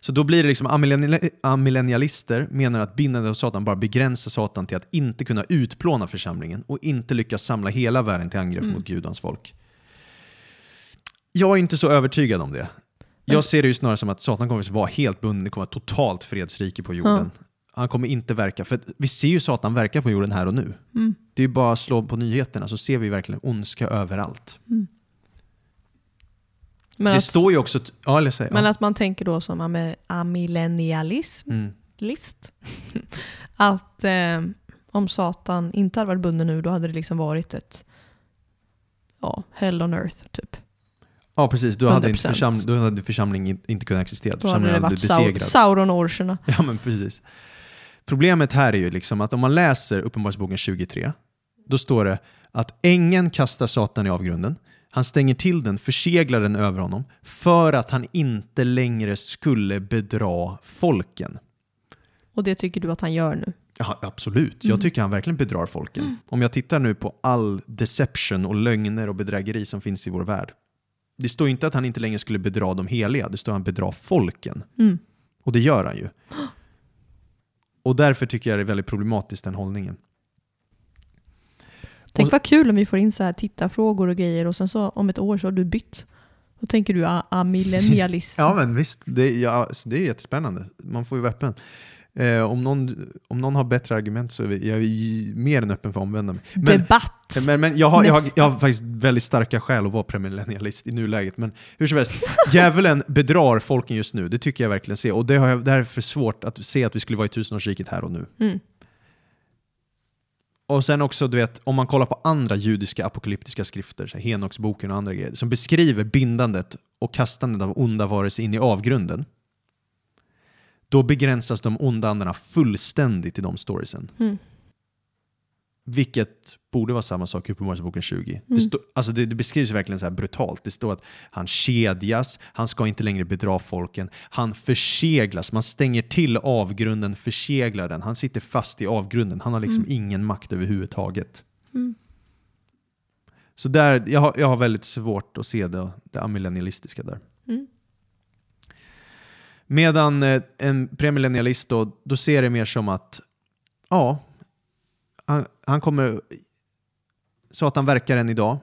Så då blir det liksom amillenni- amillennialister menar att bindandet av Satan bara begränsar Satan till att inte kunna utplåna församlingen och inte lyckas samla hela världen till angrepp Mm. mot Gud och hans folk. Jag är inte så övertygad om det. Jag ser det ju snarare som att Satan kommer att vara helt bunden, det kommer att vara totalt fredsrike på jorden. Han kommer inte verka, för vi ser ju Satan verka på jorden här och nu. Mm. Det är ju bara att slå på nyheterna så ser vi verkligen ondska överallt. Men, det att, står ju också... Ja, eller säg, men ja. att man tänker då som amillennialism, Mm. list. att eh, om Satan inte hade varit bunden nu då hade det liksom varit ett ja, hell on earth typ. ja, precis. Då hade, inte 100%. försam, då hade församlingen inte kunnat existera. Då hade det varit besegrad. Sauron. Ja, men precis. Problemet här är ju liksom att om man läser Uppenbarelseboken 23, då står det att ängeln kastar Satan i avgrunden. Han stänger till den, förseglar den över honom för att han inte längre skulle bedra folken. Och det tycker du att han gör nu? Ja, absolut. Jag tycker han verkligen bedrar folken. Om jag tittar nu på all deception och lögner och bedrägeri som finns i vår värld. Det står inte att han inte längre skulle bedra de heliga, det står att han bedrar folken. Mm. Och det gör han ju. Och därför tycker jag det är väldigt problematiskt den hållningen. Tänk Och- vad kul om vi får in så här tittarfrågor och grejer och sen så om ett år så har du bytt. Då tänker du ah, ah, millennialism. Ja men visst, det, ja, alltså, det är jättespännande. Man får ju vara öppen. Eh, om, någon, om någon har bättre argument så är vi- jag är mer än öppen för att omvända mig. Men, Debatt! men, men jag, har, jag, har, jag har faktiskt väldigt starka skäl att vara premillennialist i nuläget. Men hur som helst, djävulen bedrar folken just nu. Det tycker jag verkligen ser. Och det har jag därför svårt att se att vi skulle vara i tusenårsriket här och nu. Mm. Och sen också, du vet, om man kollar på andra judiska apokalyptiska skrifter, så Henoksboken och andra grejer, som beskriver bindandet och kastandet av onda varelser in i avgrunden, då begränsas de onda andarna fullständigt i de storiesen. Mm. Vilket borde vara samma sak i Uppenbarelseboken 20. Det, Mm. stå, alltså det, det beskrivs verkligen så här brutalt. Det står att han kedjas, han ska inte längre bedra folken, han förseglas, man stänger till avgrunden, förseglar den. Han sitter fast i avgrunden, han har liksom ingen makt överhuvudtaget. Mm. Så där, jag, har, jag har väldigt svårt att se det, det amillennialistiska där. Mm. Medan eh, en premillennialist då, då ser det mer som att ja, han, han kommer... Satan verkar än idag.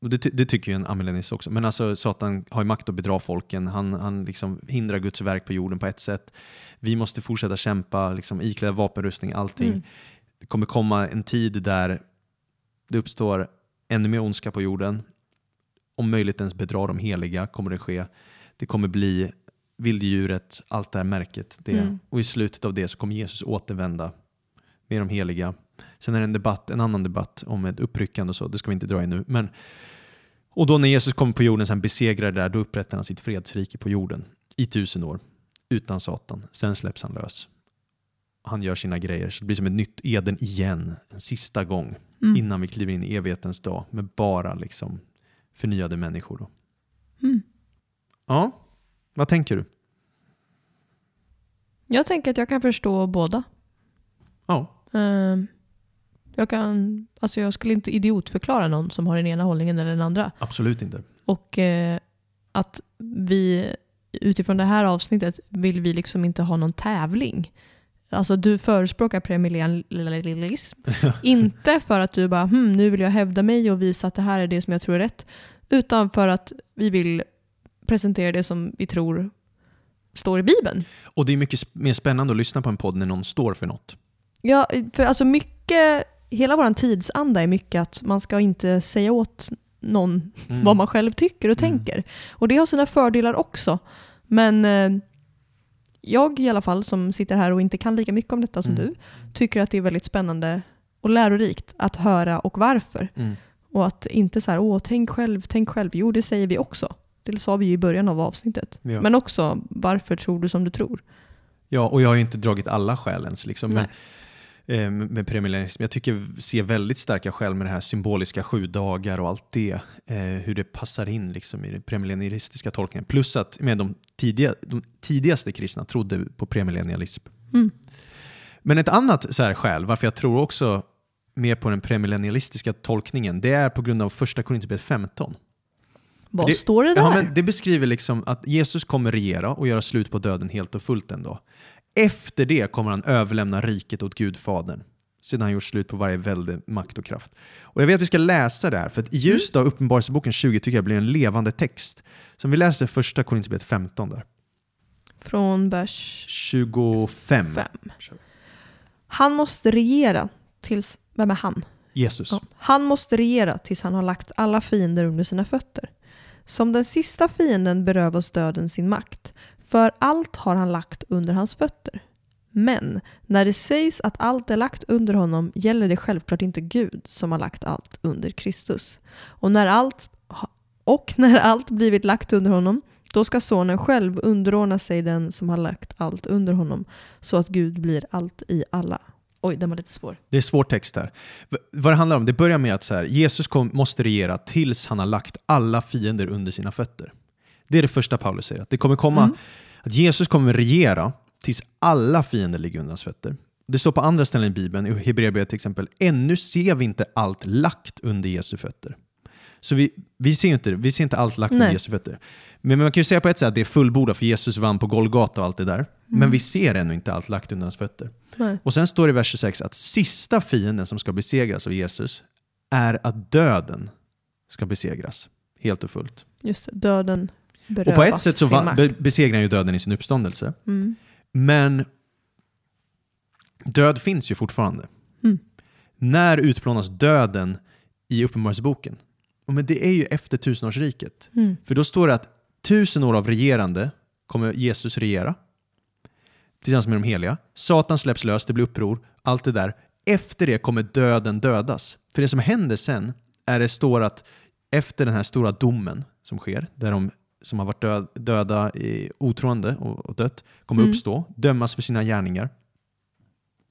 Och det, det tycker ju en amillennialist också. Men alltså Satan har ju makt att bedra folken. Han, han liksom hindrar Guds verk på jorden på ett sätt. Vi måste fortsätta kämpa, liksom, ikläda vapenrustning, allting. Mm. Det kommer komma en tid där det uppstår ännu mer ondska på jorden. Om möjligt ens bedra de heliga kommer det ske. Det kommer bli vilddjuret, allt det här märket. Det. Mm. Och i slutet av det så kommer Jesus återvända med de heliga. Sen är det en, debatt, en annan debatt om ett uppryckande och så, det ska vi inte dra i nu. Men, och då när Jesus kommer på jorden, sen besegrar det där, då upprättar han sitt fredsrike på jorden i tusen år. Utan Satan. Sen släpps han lös. Han gör sina grejer, så det blir som ett nytt Eden igen, en sista gång, Mm. innan vi kliver in i evighetens dag med bara liksom förnyade människor. Då. Mm. Ja, vad tänker du? Jag tänker att jag kan förstå båda. Ja, Ehm, jag, kan, alltså jag skulle inte idiotförklara någon som har den ena hållningen eller den andra. absolut inte. Och eh, att vi utifrån det här avsnittet vill vi liksom inte ha någon tävling. Alltså du förespråkar premillennialism. inte för att du bara hm, nu vill jag hävda mig och visa att det här är det som jag tror är rätt. Utan för att vi vill presentera det som vi tror står i Bibeln. Och det är mycket mer spännande att lyssna på en podd när någon står för något. Ja, för alltså mycket, hela vår tidsanda är mycket att man ska inte säga åt någon Mm. vad man själv tycker och Mm. tänker. Och det har sina fördelar också. Men eh, jag i alla fall, som sitter här och inte kan lika mycket om detta som Mm. du, tycker att det är väldigt spännande och lärorikt att höra och varför. Mm. Och att inte så här, åh, tänk själv, tänk själv. Jo, det säger vi också. Det sa vi ju i början av avsnittet. Ja. Men också, varför tror du som du tror? Ja, och jag har ju inte dragit alla skäl ens. Liksom, men. Eh, med premillennialism. Jag tycker ser väldigt starka skäl med det här symboliska sju dagar och allt det. Eh, hur det passar in liksom, i den premillennialistiska tolkningen. Plus att med de, tidiga, de tidigaste kristna trodde på premillennialism. Mm. Men ett annat så här skäl varför jag tror också mer på den premillennialistiska tolkningen, det är på grund av första Korinthierbrevet 15. Vad det- står det där? Ja, det beskriver liksom att Jesus kommer regera och göra slut på döden helt och fullt en dag. Efter det kommer han överlämna riket åt Gud Fadern. Sedan han gjort slut på varje välde, makt och kraft. Och jag vet att vi ska läsa det här, för att i ljuset av Uppenbarelseboken 20 tycker jag blir en levande text. Som vi läser första Korinthierbrevet 15 där. Från vers 25. Fem. Han måste regera tills... Vem är han? Jesus. Ja. Han måste regera tills han har lagt alla fiender under sina fötter. Som den sista fienden berövas döden sin makt, för allt har han lagt under hans fötter. Men när det sägs att allt är lagt under honom gäller det självklart inte Gud som har lagt allt under Kristus. Och när allt, och när allt blivit lagt under honom Då ska sonen själv underordna sig den som har lagt allt under honom, så att Gud blir allt i alla. Oj, den var lite svår. Det är svår text där. Vad det handlar om, det börjar med att så här, Jesus kom, måste regera tills han har lagt alla fiender under sina fötter. Det är det första Paulus säger. Att det kommer komma, Mm. att Jesus kommer regera tills alla fiender ligger under hans fötter. Det står på andra ställen i Bibeln, i Hebreerbrevet till exempel, ännu ser vi inte allt lagt under Jesu fötter. Så vi, vi, ser inte, vi ser inte allt lagt under Nej. Jesu fötter. Men man kan ju säga på ett sätt att det är fullbordat för Jesus vann på Golgata och allt det där. Men Mm. vi ser ännu inte allt lagt under hans fötter. Nej. Och sen står det i vers 26 att sista fienden som ska besegras av Jesus är att döden ska besegras helt och fullt. Just det, döden berövas Och på ett sätt så va- be- besegrar han ju döden i sin uppståndelse. Mm. Men död finns ju fortfarande. Mm. När utplånas döden i Uppenbarelseboken? Men det är ju efter tusenårsriket. Mm. För då står det att tusen år av regerande kommer Jesus regera tillsammans med de heliga. Satan släpps lös, det blir uppror, allt det där. Efter det kommer döden dödas. För det som händer sen är det står att efter den här stora domen som sker, där de som har varit död, döda i otroende och, och dött kommer Mm. uppstå, dömas för sina gärningar.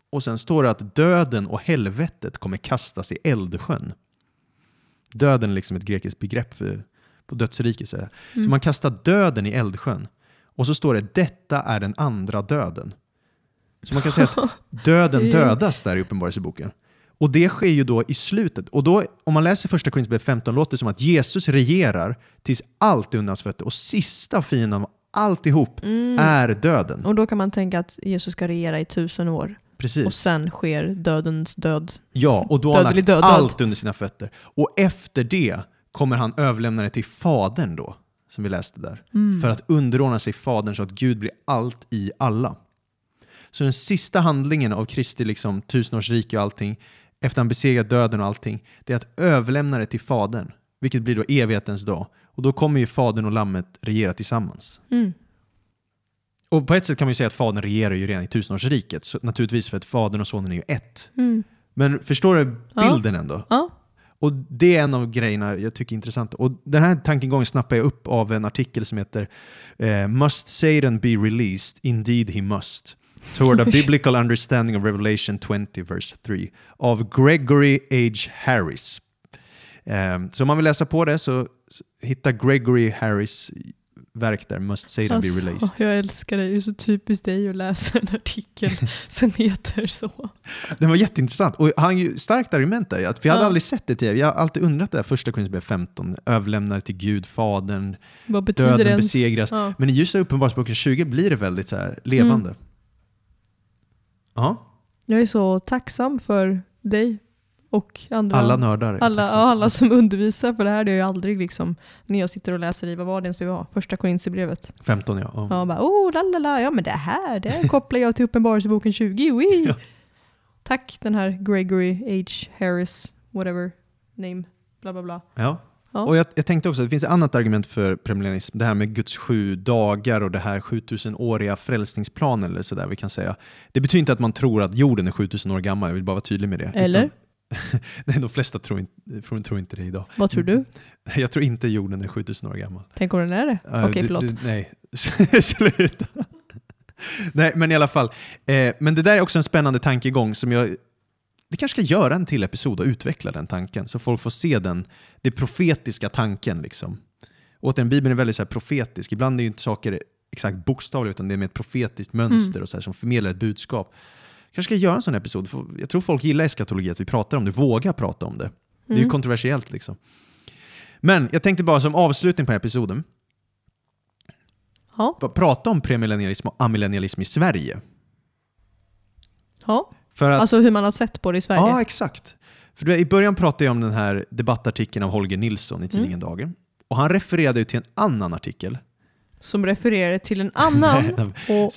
Och sen står det att döden och helvetet kommer kastas i eldsjön. Döden är liksom ett grekiskt begrepp för, på dödsriket. Så, så Mm. man kastar döden i eldsjön. Och så står det detta är den andra döden. Så man kan säga att döden dödas där i Uppenbarelseboken. Och det sker ju då i slutet. Och då, om man läser första Korinthierbrevet 15 låter det som att Jesus regerar tills allt är under hans fötter. Och sista fienden av alltihop Mm. är döden. Och då kan man tänka att Jesus ska regera i tusen år och Precis. sen sker dödens död. Ja, och då har han lagt allt under sina fötter. Och efter det kommer han överlämna det till Fadern då, som vi läste där. Mm. För att underordna sig Fadern så att Gud blir allt i alla. Så den sista handlingen av Kristi liksom, tusenårsrike och allting, efter han besegrat döden och allting, det är att överlämna det till Fadern. Vilket blir då evighetens dag. Och då kommer ju Fadern och Lammet regera tillsammans. Mm. Och på ett sätt kan man ju säga att Fadern regerar ju redan i tusenårsriket. Så naturligtvis för att Fadern och Sonen är ju ett. Mm. Men förstår du Ja. bilden ändå? Ja. Och det är en av grejerna jag tycker är intressant. Och den här tankegången snappar jag upp av en artikel som heter eh, “Must Satan be released? Indeed he must” Toward a biblical understanding of Revelation 20, verse 3 av Gregory H. Harris. Eh, så om man vill läsa på det så hitta Gregory Harris verk där, “Must Satan be released”. Alltså, jag älskar dig. Det är så typiskt dig att läsa en artikel som heter så. Den var jätteintressant. Och han har ju starkt argument där. Jag hade Ja. aldrig sett det tidigare. Jag har alltid undrat det här första Korinthierbrevet 15. Överlämnar till Gud, Fadern, Vad betyder döden det ens? besegras. Ja. Men i ljuset av Uppenbarelseboken 20 blir det väldigt så här levande. Mm. Ja, Jag är så tacksam för dig och andra. alla nördar. alla, ja, alla som undervisar för det här. Det är ju aldrig liksom när jag sitter och läser i, vad var det ens vi var? Första Korinthierbrevet. 15 ja. ja. Ja, bara oh la la la, ja men det här, det kopplar jag till Uppenbarelseboken 20, wee. Ja. Tack den här Gregory H. Harris, whatever name, bla bla bla. ja. Ja. Och jag, jag tänkte också att det finns ett annat argument för premillennialism. Det här med Guds sju dagar och det här 7000-åriga frälsningsplanen eller sådär vi kan säga. Det betyder inte att man tror att jorden är 7000 år gammal, jag vill bara vara tydlig med det. Eller? Utan, nej, de flesta tror inte, tror, inte det idag. Vad tror du? Jag tror inte jorden är 7000 år gammal. Tänk om den är det? Ja, Okej, du- förlåt. nej, sluta. nej, men i alla fall. Eh, men det där är också en spännande tankegång som jag... Vi kanske ska göra en till episod och utveckla den tanken så folk får se den, det profetiska tanken. Liksom. Återigen, Bibeln är väldigt så profetisk. Ibland är ju inte saker exakt bokstavliga utan det är med ett profetiskt mönster Mm. och så här, som förmedlar ett budskap. kanske ska göra en sån episod. Jag tror folk gillar eskatologi, att vi pratar om det, vågar prata om det. Det är ju Mm. kontroversiellt liksom. Men jag tänkte bara som avslutning på den här episoden, Ja, prata om premillennialism och amillennialism i Sverige. ja. För att, alltså hur man har sett på det i Sverige. ja, exakt. För I början pratade jag om den här debattartikeln av Holger Nilsson i Mm. tidningen Dagen. Och han refererade till en annan artikel Som refererar till en annan. och,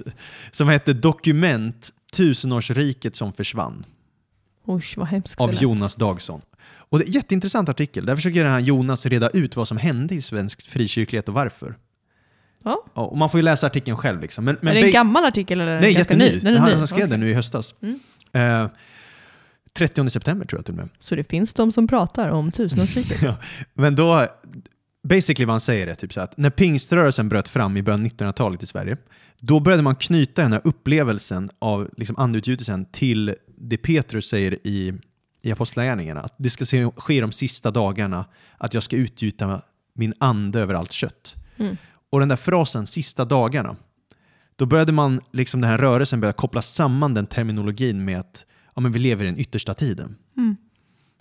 som hette Dokument Tusenårsriket som försvann oj, vad hemskt av. Jonas Dagsson. Och det är en jätteintressant artikel. Där försöker den här Jonas reda ut vad som hände i svensk frikyrklighet och varför. Ja. Och man får ju läsa artikeln själv. Liksom. Men, men är det en gammal artikel eller Nej, jätteny. ny? Den är han, ny. han skrev Okej. den nu i höstas. Mm. Eh, 30 september tror jag till och med. Så det finns de som pratar om tusenårsriket? Ja, men då, basically vad han säger är typ så att när pingströrelsen bröt fram i början av 1900-talet i Sverige, då började man knyta den här upplevelsen av liksom andeutgjutelsen till det Petrus säger i, i Apostlagärningarna. Att det ska se- ske de sista dagarna, att jag ska utgjuta min ande över allt kött. Mm. Och den där frasen, sista dagarna, då började man, liksom den här rörelsen börja koppla samman den terminologin med att ja, men vi lever i den yttersta tiden. Mm.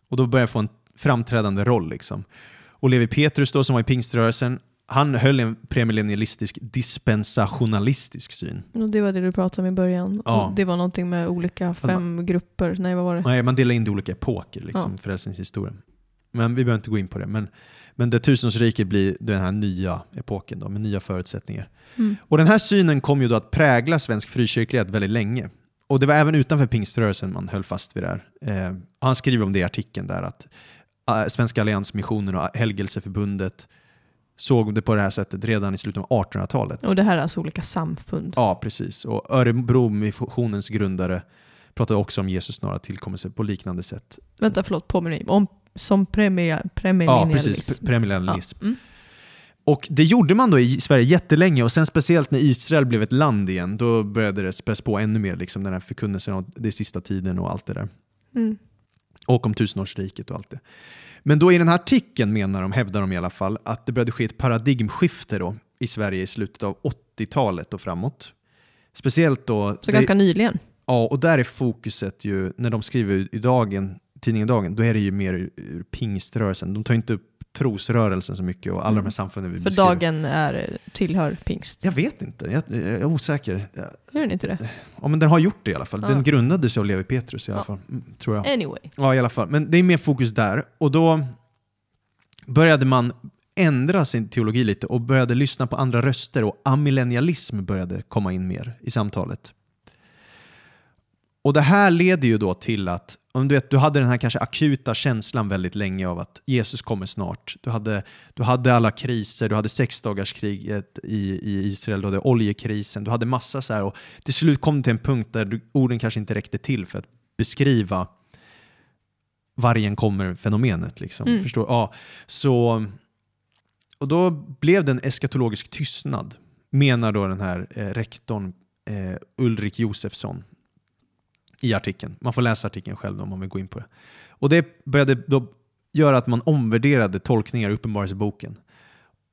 Och då började jag få en framträdande roll. Liksom. Och Levi Petrus då, som var i pingströrelsen, han höll en premillennialistisk dispensationalistisk syn. Och det var det du pratade om i början. Ja. Det var någonting med olika fem grupper. Nej, vad var det? Nej, man delar in det i olika epoker, liksom, Ja. frälsningshistorien. Men vi behöver inte gå in på det. Men, men det tusenårsriket blir den här nya epoken då, med nya förutsättningar. Mm. Och den här synen kom ju då att prägla svensk frikyrklighet väldigt länge. Och det var även utanför pingströrelsen man höll fast vid det här. Eh, han skriver om det i artikeln där att eh, Svenska Alliansmissionen och Helgelseförbundet såg det på det här sättet redan i slutet av 1800-talet. Och det här är alltså olika samfund. Ja, precis. Och Örebro-missionens grundare pratade också om Jesus snara tillkommelse på liknande sätt. Vänta, förlåt, påminner mig. Om, som Ja, premillennialism. precis. Premillennialism. Ja. Mm. Och det gjorde man då i Sverige jättelänge och sen speciellt när Israel blev ett land igen, då började det späs på ännu mer, liksom den här förkunnelsen av det sista tiden och allt det där. Mm. Och om tusenårsriket och allt det. Men då i den här artikeln menar de, hävdar de i alla fall, att det började ske ett paradigmskifte då i Sverige i slutet av 80-talet och framåt. Speciellt då... Så ganska nyligen. Ja, och där är fokuset ju, när de skriver i dagen, tidningen Dagen, då är det ju mer ur, ur pingströrelsen. De tar inte upp trosrörelsen så mycket och alla de här samfunden vi Mm. För beskriver. dagen är, tillhör pingst. Jag vet inte, jag, jag är osäker. Gör den inte det? Ja, men den har gjort det i alla fall. Den Ja. grundades av Levi Petrus i alla Ja. fall, mm, tror jag. Anyway. Ja, i alla fall. Men det är mer fokus där. Och då började man ändra sin teologi lite och började lyssna på andra röster och amillennialism började komma in mer i samtalet. Och det här leder ju då till att om du, vet, du hade den här kanske akuta känslan väldigt länge av att Jesus kommer snart. Du hade, du hade alla kriser, du hade sexdagarskriget i, i Israel, du hade oljekrisen, du hade massa så här och till slut kom det till en punkt där du, orden kanske inte räckte till för att beskriva vargen kommer-fenomenet. Liksom. Mm. Förstår? Ja, så, och då blev det en eskatologisk tystnad, menar då den här eh, rektorn eh, Ulrik Josefsson i artikeln. Man får läsa artikeln själv om man vill gå in på det. Och det började då göra att man omvärderade tolkningar i Uppenbarelseboken.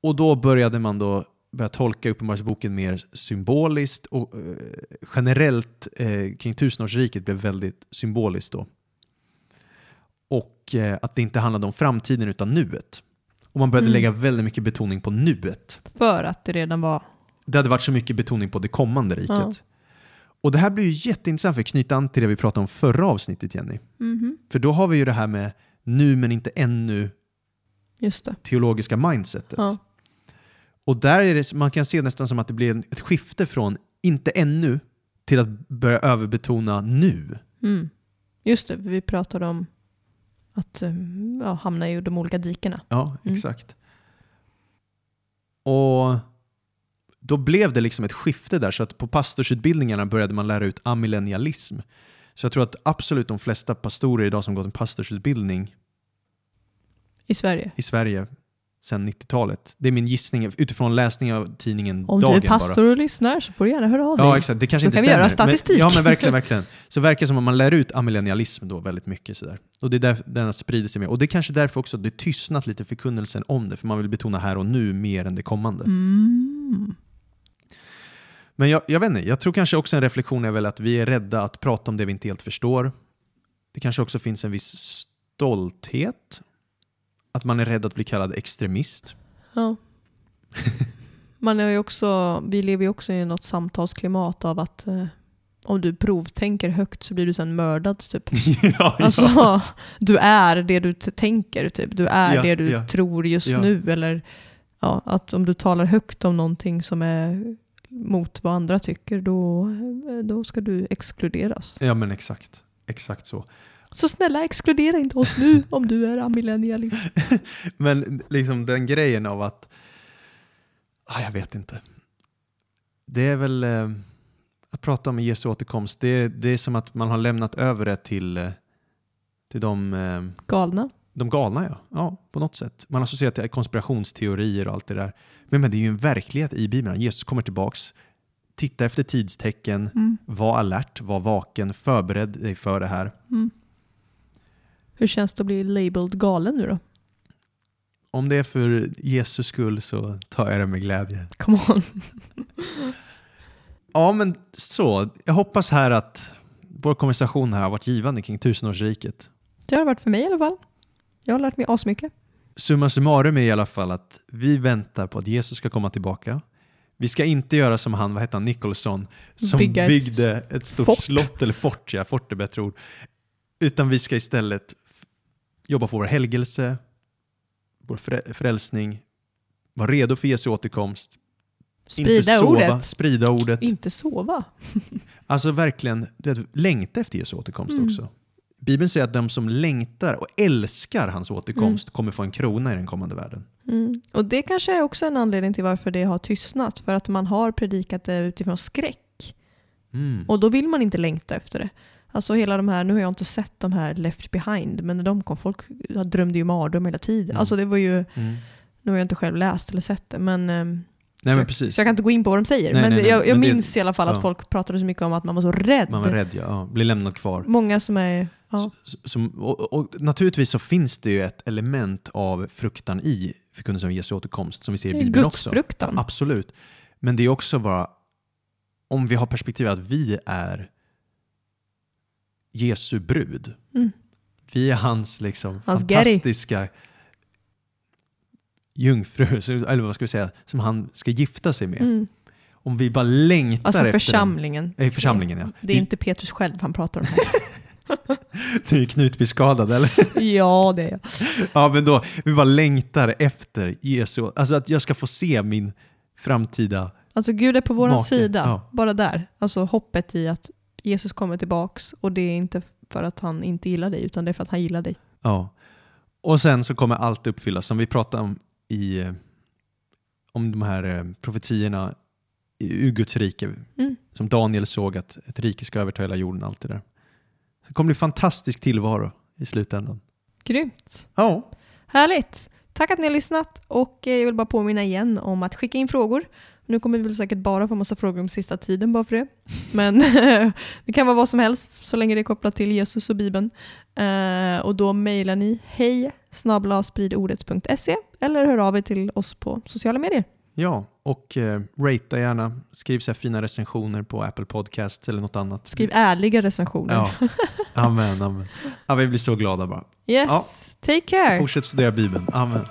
Och då började man då börja tolka Uppenbarelseboken mer symboliskt och eh, generellt eh, kring tusenårsriket blev väldigt symboliskt då. Och eh, att det inte handlade om framtiden utan nuet. Och man började Mm. lägga väldigt mycket betoning på nuet. För att det redan var... Det hade varit så mycket betoning på det kommande riket. Ja. Och det här blir ju jätteintressant för att knyta an till det vi pratade om förra avsnittet Jenny. Mhm. För då har vi ju det här med nu men inte ännu teologiska mindsetet. Ja. Och där är det, man kan se nästan som att det blir ett skifte från inte ännu till att börja överbetona nu. Mm. Just det, vi pratade om att eh, ja, hamna i de olika dikena. Ja, Mm. exakt. Och då blev det liksom ett skifte där så att på pastorsutbildningarna började man lära ut amillennialism. Så jag tror att absolut de flesta pastorer idag som gått en pastorsutbildning I Sverige. i Sverige sedan 90-talet. Det är min gissning utifrån läsning av tidningen Om Dagen du är pastor bara. och lyssnar så får du gärna höra av dig. Ja, exakt. Det kanske Så inte kan vi stämmer. göra statistik. Men, ja, men verkligen, verkligen. Så det verkar som att man lär ut amillennialism då väldigt mycket. Sådär. Och det är där den har spridit sig mer. Och det är kanske därför också det tystnat lite förkunnelsen om det, för man vill betona här och nu mer än det kommande. Mm. Men jag, jag vet inte, jag tror kanske också en reflektion är väl att vi är rädda att prata om det vi inte helt förstår. Det kanske också finns en viss stolthet. Att man är rädd att bli kallad extremist. Ja. Man är ju också, vi lever ju också i något samtalsklimat av att eh, om du provtänker högt så blir du sen mördad typ. ja, Alltså, du är det du tänker typ. Du är Ja, det du tror just nu. Eller ja, att om du talar högt om någonting som är mot vad andra tycker, då, då ska du exkluderas. ja, men exakt. Exakt så. Så snälla exkludera inte oss nu om du är amillennialist. Men liksom den grejen av att... Ah, jag vet inte. Det är väl... Eh, att prata om Jesu återkomst, det, det är som att man har lämnat över det till, eh, till de... Eh, Galna. De galna ja. ja, på något sätt. Man associerar till konspirationsteorier och allt det där. Men, men det är ju en verklighet i Bibeln. Jesus kommer tillbaks, titta efter tidstecken, Mm. var alert, var vaken, förbered dig för det här. Mm. Hur känns det att bli labeled galen nu då? Om det är för Jesus skull så tar jag det med glädje. Come on. Ja, men så. Jag hoppas här att vår konversation här har varit givande kring tusenårsriket. Det har det varit för mig i alla fall. Jag har lärt mig asmycket. Summa summarum är i alla fall att vi väntar på att Jesus ska komma tillbaka. Vi ska inte göra som han, vad hette han, Nicholson, som Bygga ett byggde ett stort fort. slott, eller fort, ja, fort är bättre ord. Utan vi ska istället jobba på vår helgelse, vår frä- frälsning, vara redo för Jesu återkomst, inte Sprida sova, ordet. sprida ordet. Inte sova. Alltså verkligen du vet, längta efter Jesu återkomst Mm. också. Bibeln säger att de som längtar och älskar hans återkomst kommer få en krona i den kommande världen. Mm. Och det kanske är också en anledning till varför det har tystnat. För att man har predikat det utifrån skräck. Mm. Och då vill man inte längta efter det. Alltså hela de här, nu har jag inte sett de här Left Behind, men när de kom, folk drömde ju mardröm hela tiden. Mm. Alltså det var ju, Mm. nu har jag inte själv läst eller sett det, men, ehm, Nej men precis. så jag kan inte gå in på vad de säger. Nej, men nej, nej, jag, jag men det- minns i alla fall att ja. folk pratade så mycket om att man var så rädd. Man var rädd, ja. ja. Bli lämnad kvar. Många som är, ja, Som, och, och, naturligtvis så finns det ju ett element av fruktan i förkunnelsen av Jesu återkomst som vi ser i Bibeln också. gudsfruktan. Absolut. Men det är också bara, om vi har perspektivet att vi är Jesu brud. Mm. Vi är hans liksom Hans fantastiska jungfru, eller vad ska vi säga, som han ska gifta sig med. Mm. Om vi bara längtar Alltså efter församlingen. den. Eh, församlingen, ja. Det är inte Petrus själv han pratar om. Du är Knutbyskadad eller? ja, det är jag. Ja, men då, vi bara längtar efter Jesu, alltså att jag ska få se min framtida, Alltså Gud är på vår Make, sida, ja. bara där. Alltså hoppet i att Jesus kommer tillbaks och det är inte för att han inte gillar dig utan det är för att han gillar dig. ja. Och sen så kommer allt uppfyllas som vi pratade om i, om de här eh, profetierna i ur Guds rike. Mm. Som Daniel såg att ett rike ska överta hela jorden, allt det där. Så det kommer bli fantastisk tillvaro i slutändan. Grymt. Ja, Härligt. Tack att ni har lyssnat och eh, jag vill bara påminna igen om att skicka in frågor. Nu kommer vi väl säkert bara få massa frågor om sista tiden bara för det. Men det kan vara vad som helst så länge det är kopplat till Jesus och Bibeln. Eh, och då mejlar ni hej snabbelaspriordet.se eller hör av er till oss på sociala medier. ja. och eh, ratea gärna, skriv så fina recensioner på Apple Podcast eller något annat. Skriv ärliga recensioner. Ja, amen, amen. Ja, vi blir så glada bara. Yes, Ja. take care. Fortsätt studera Bibeln. Amen.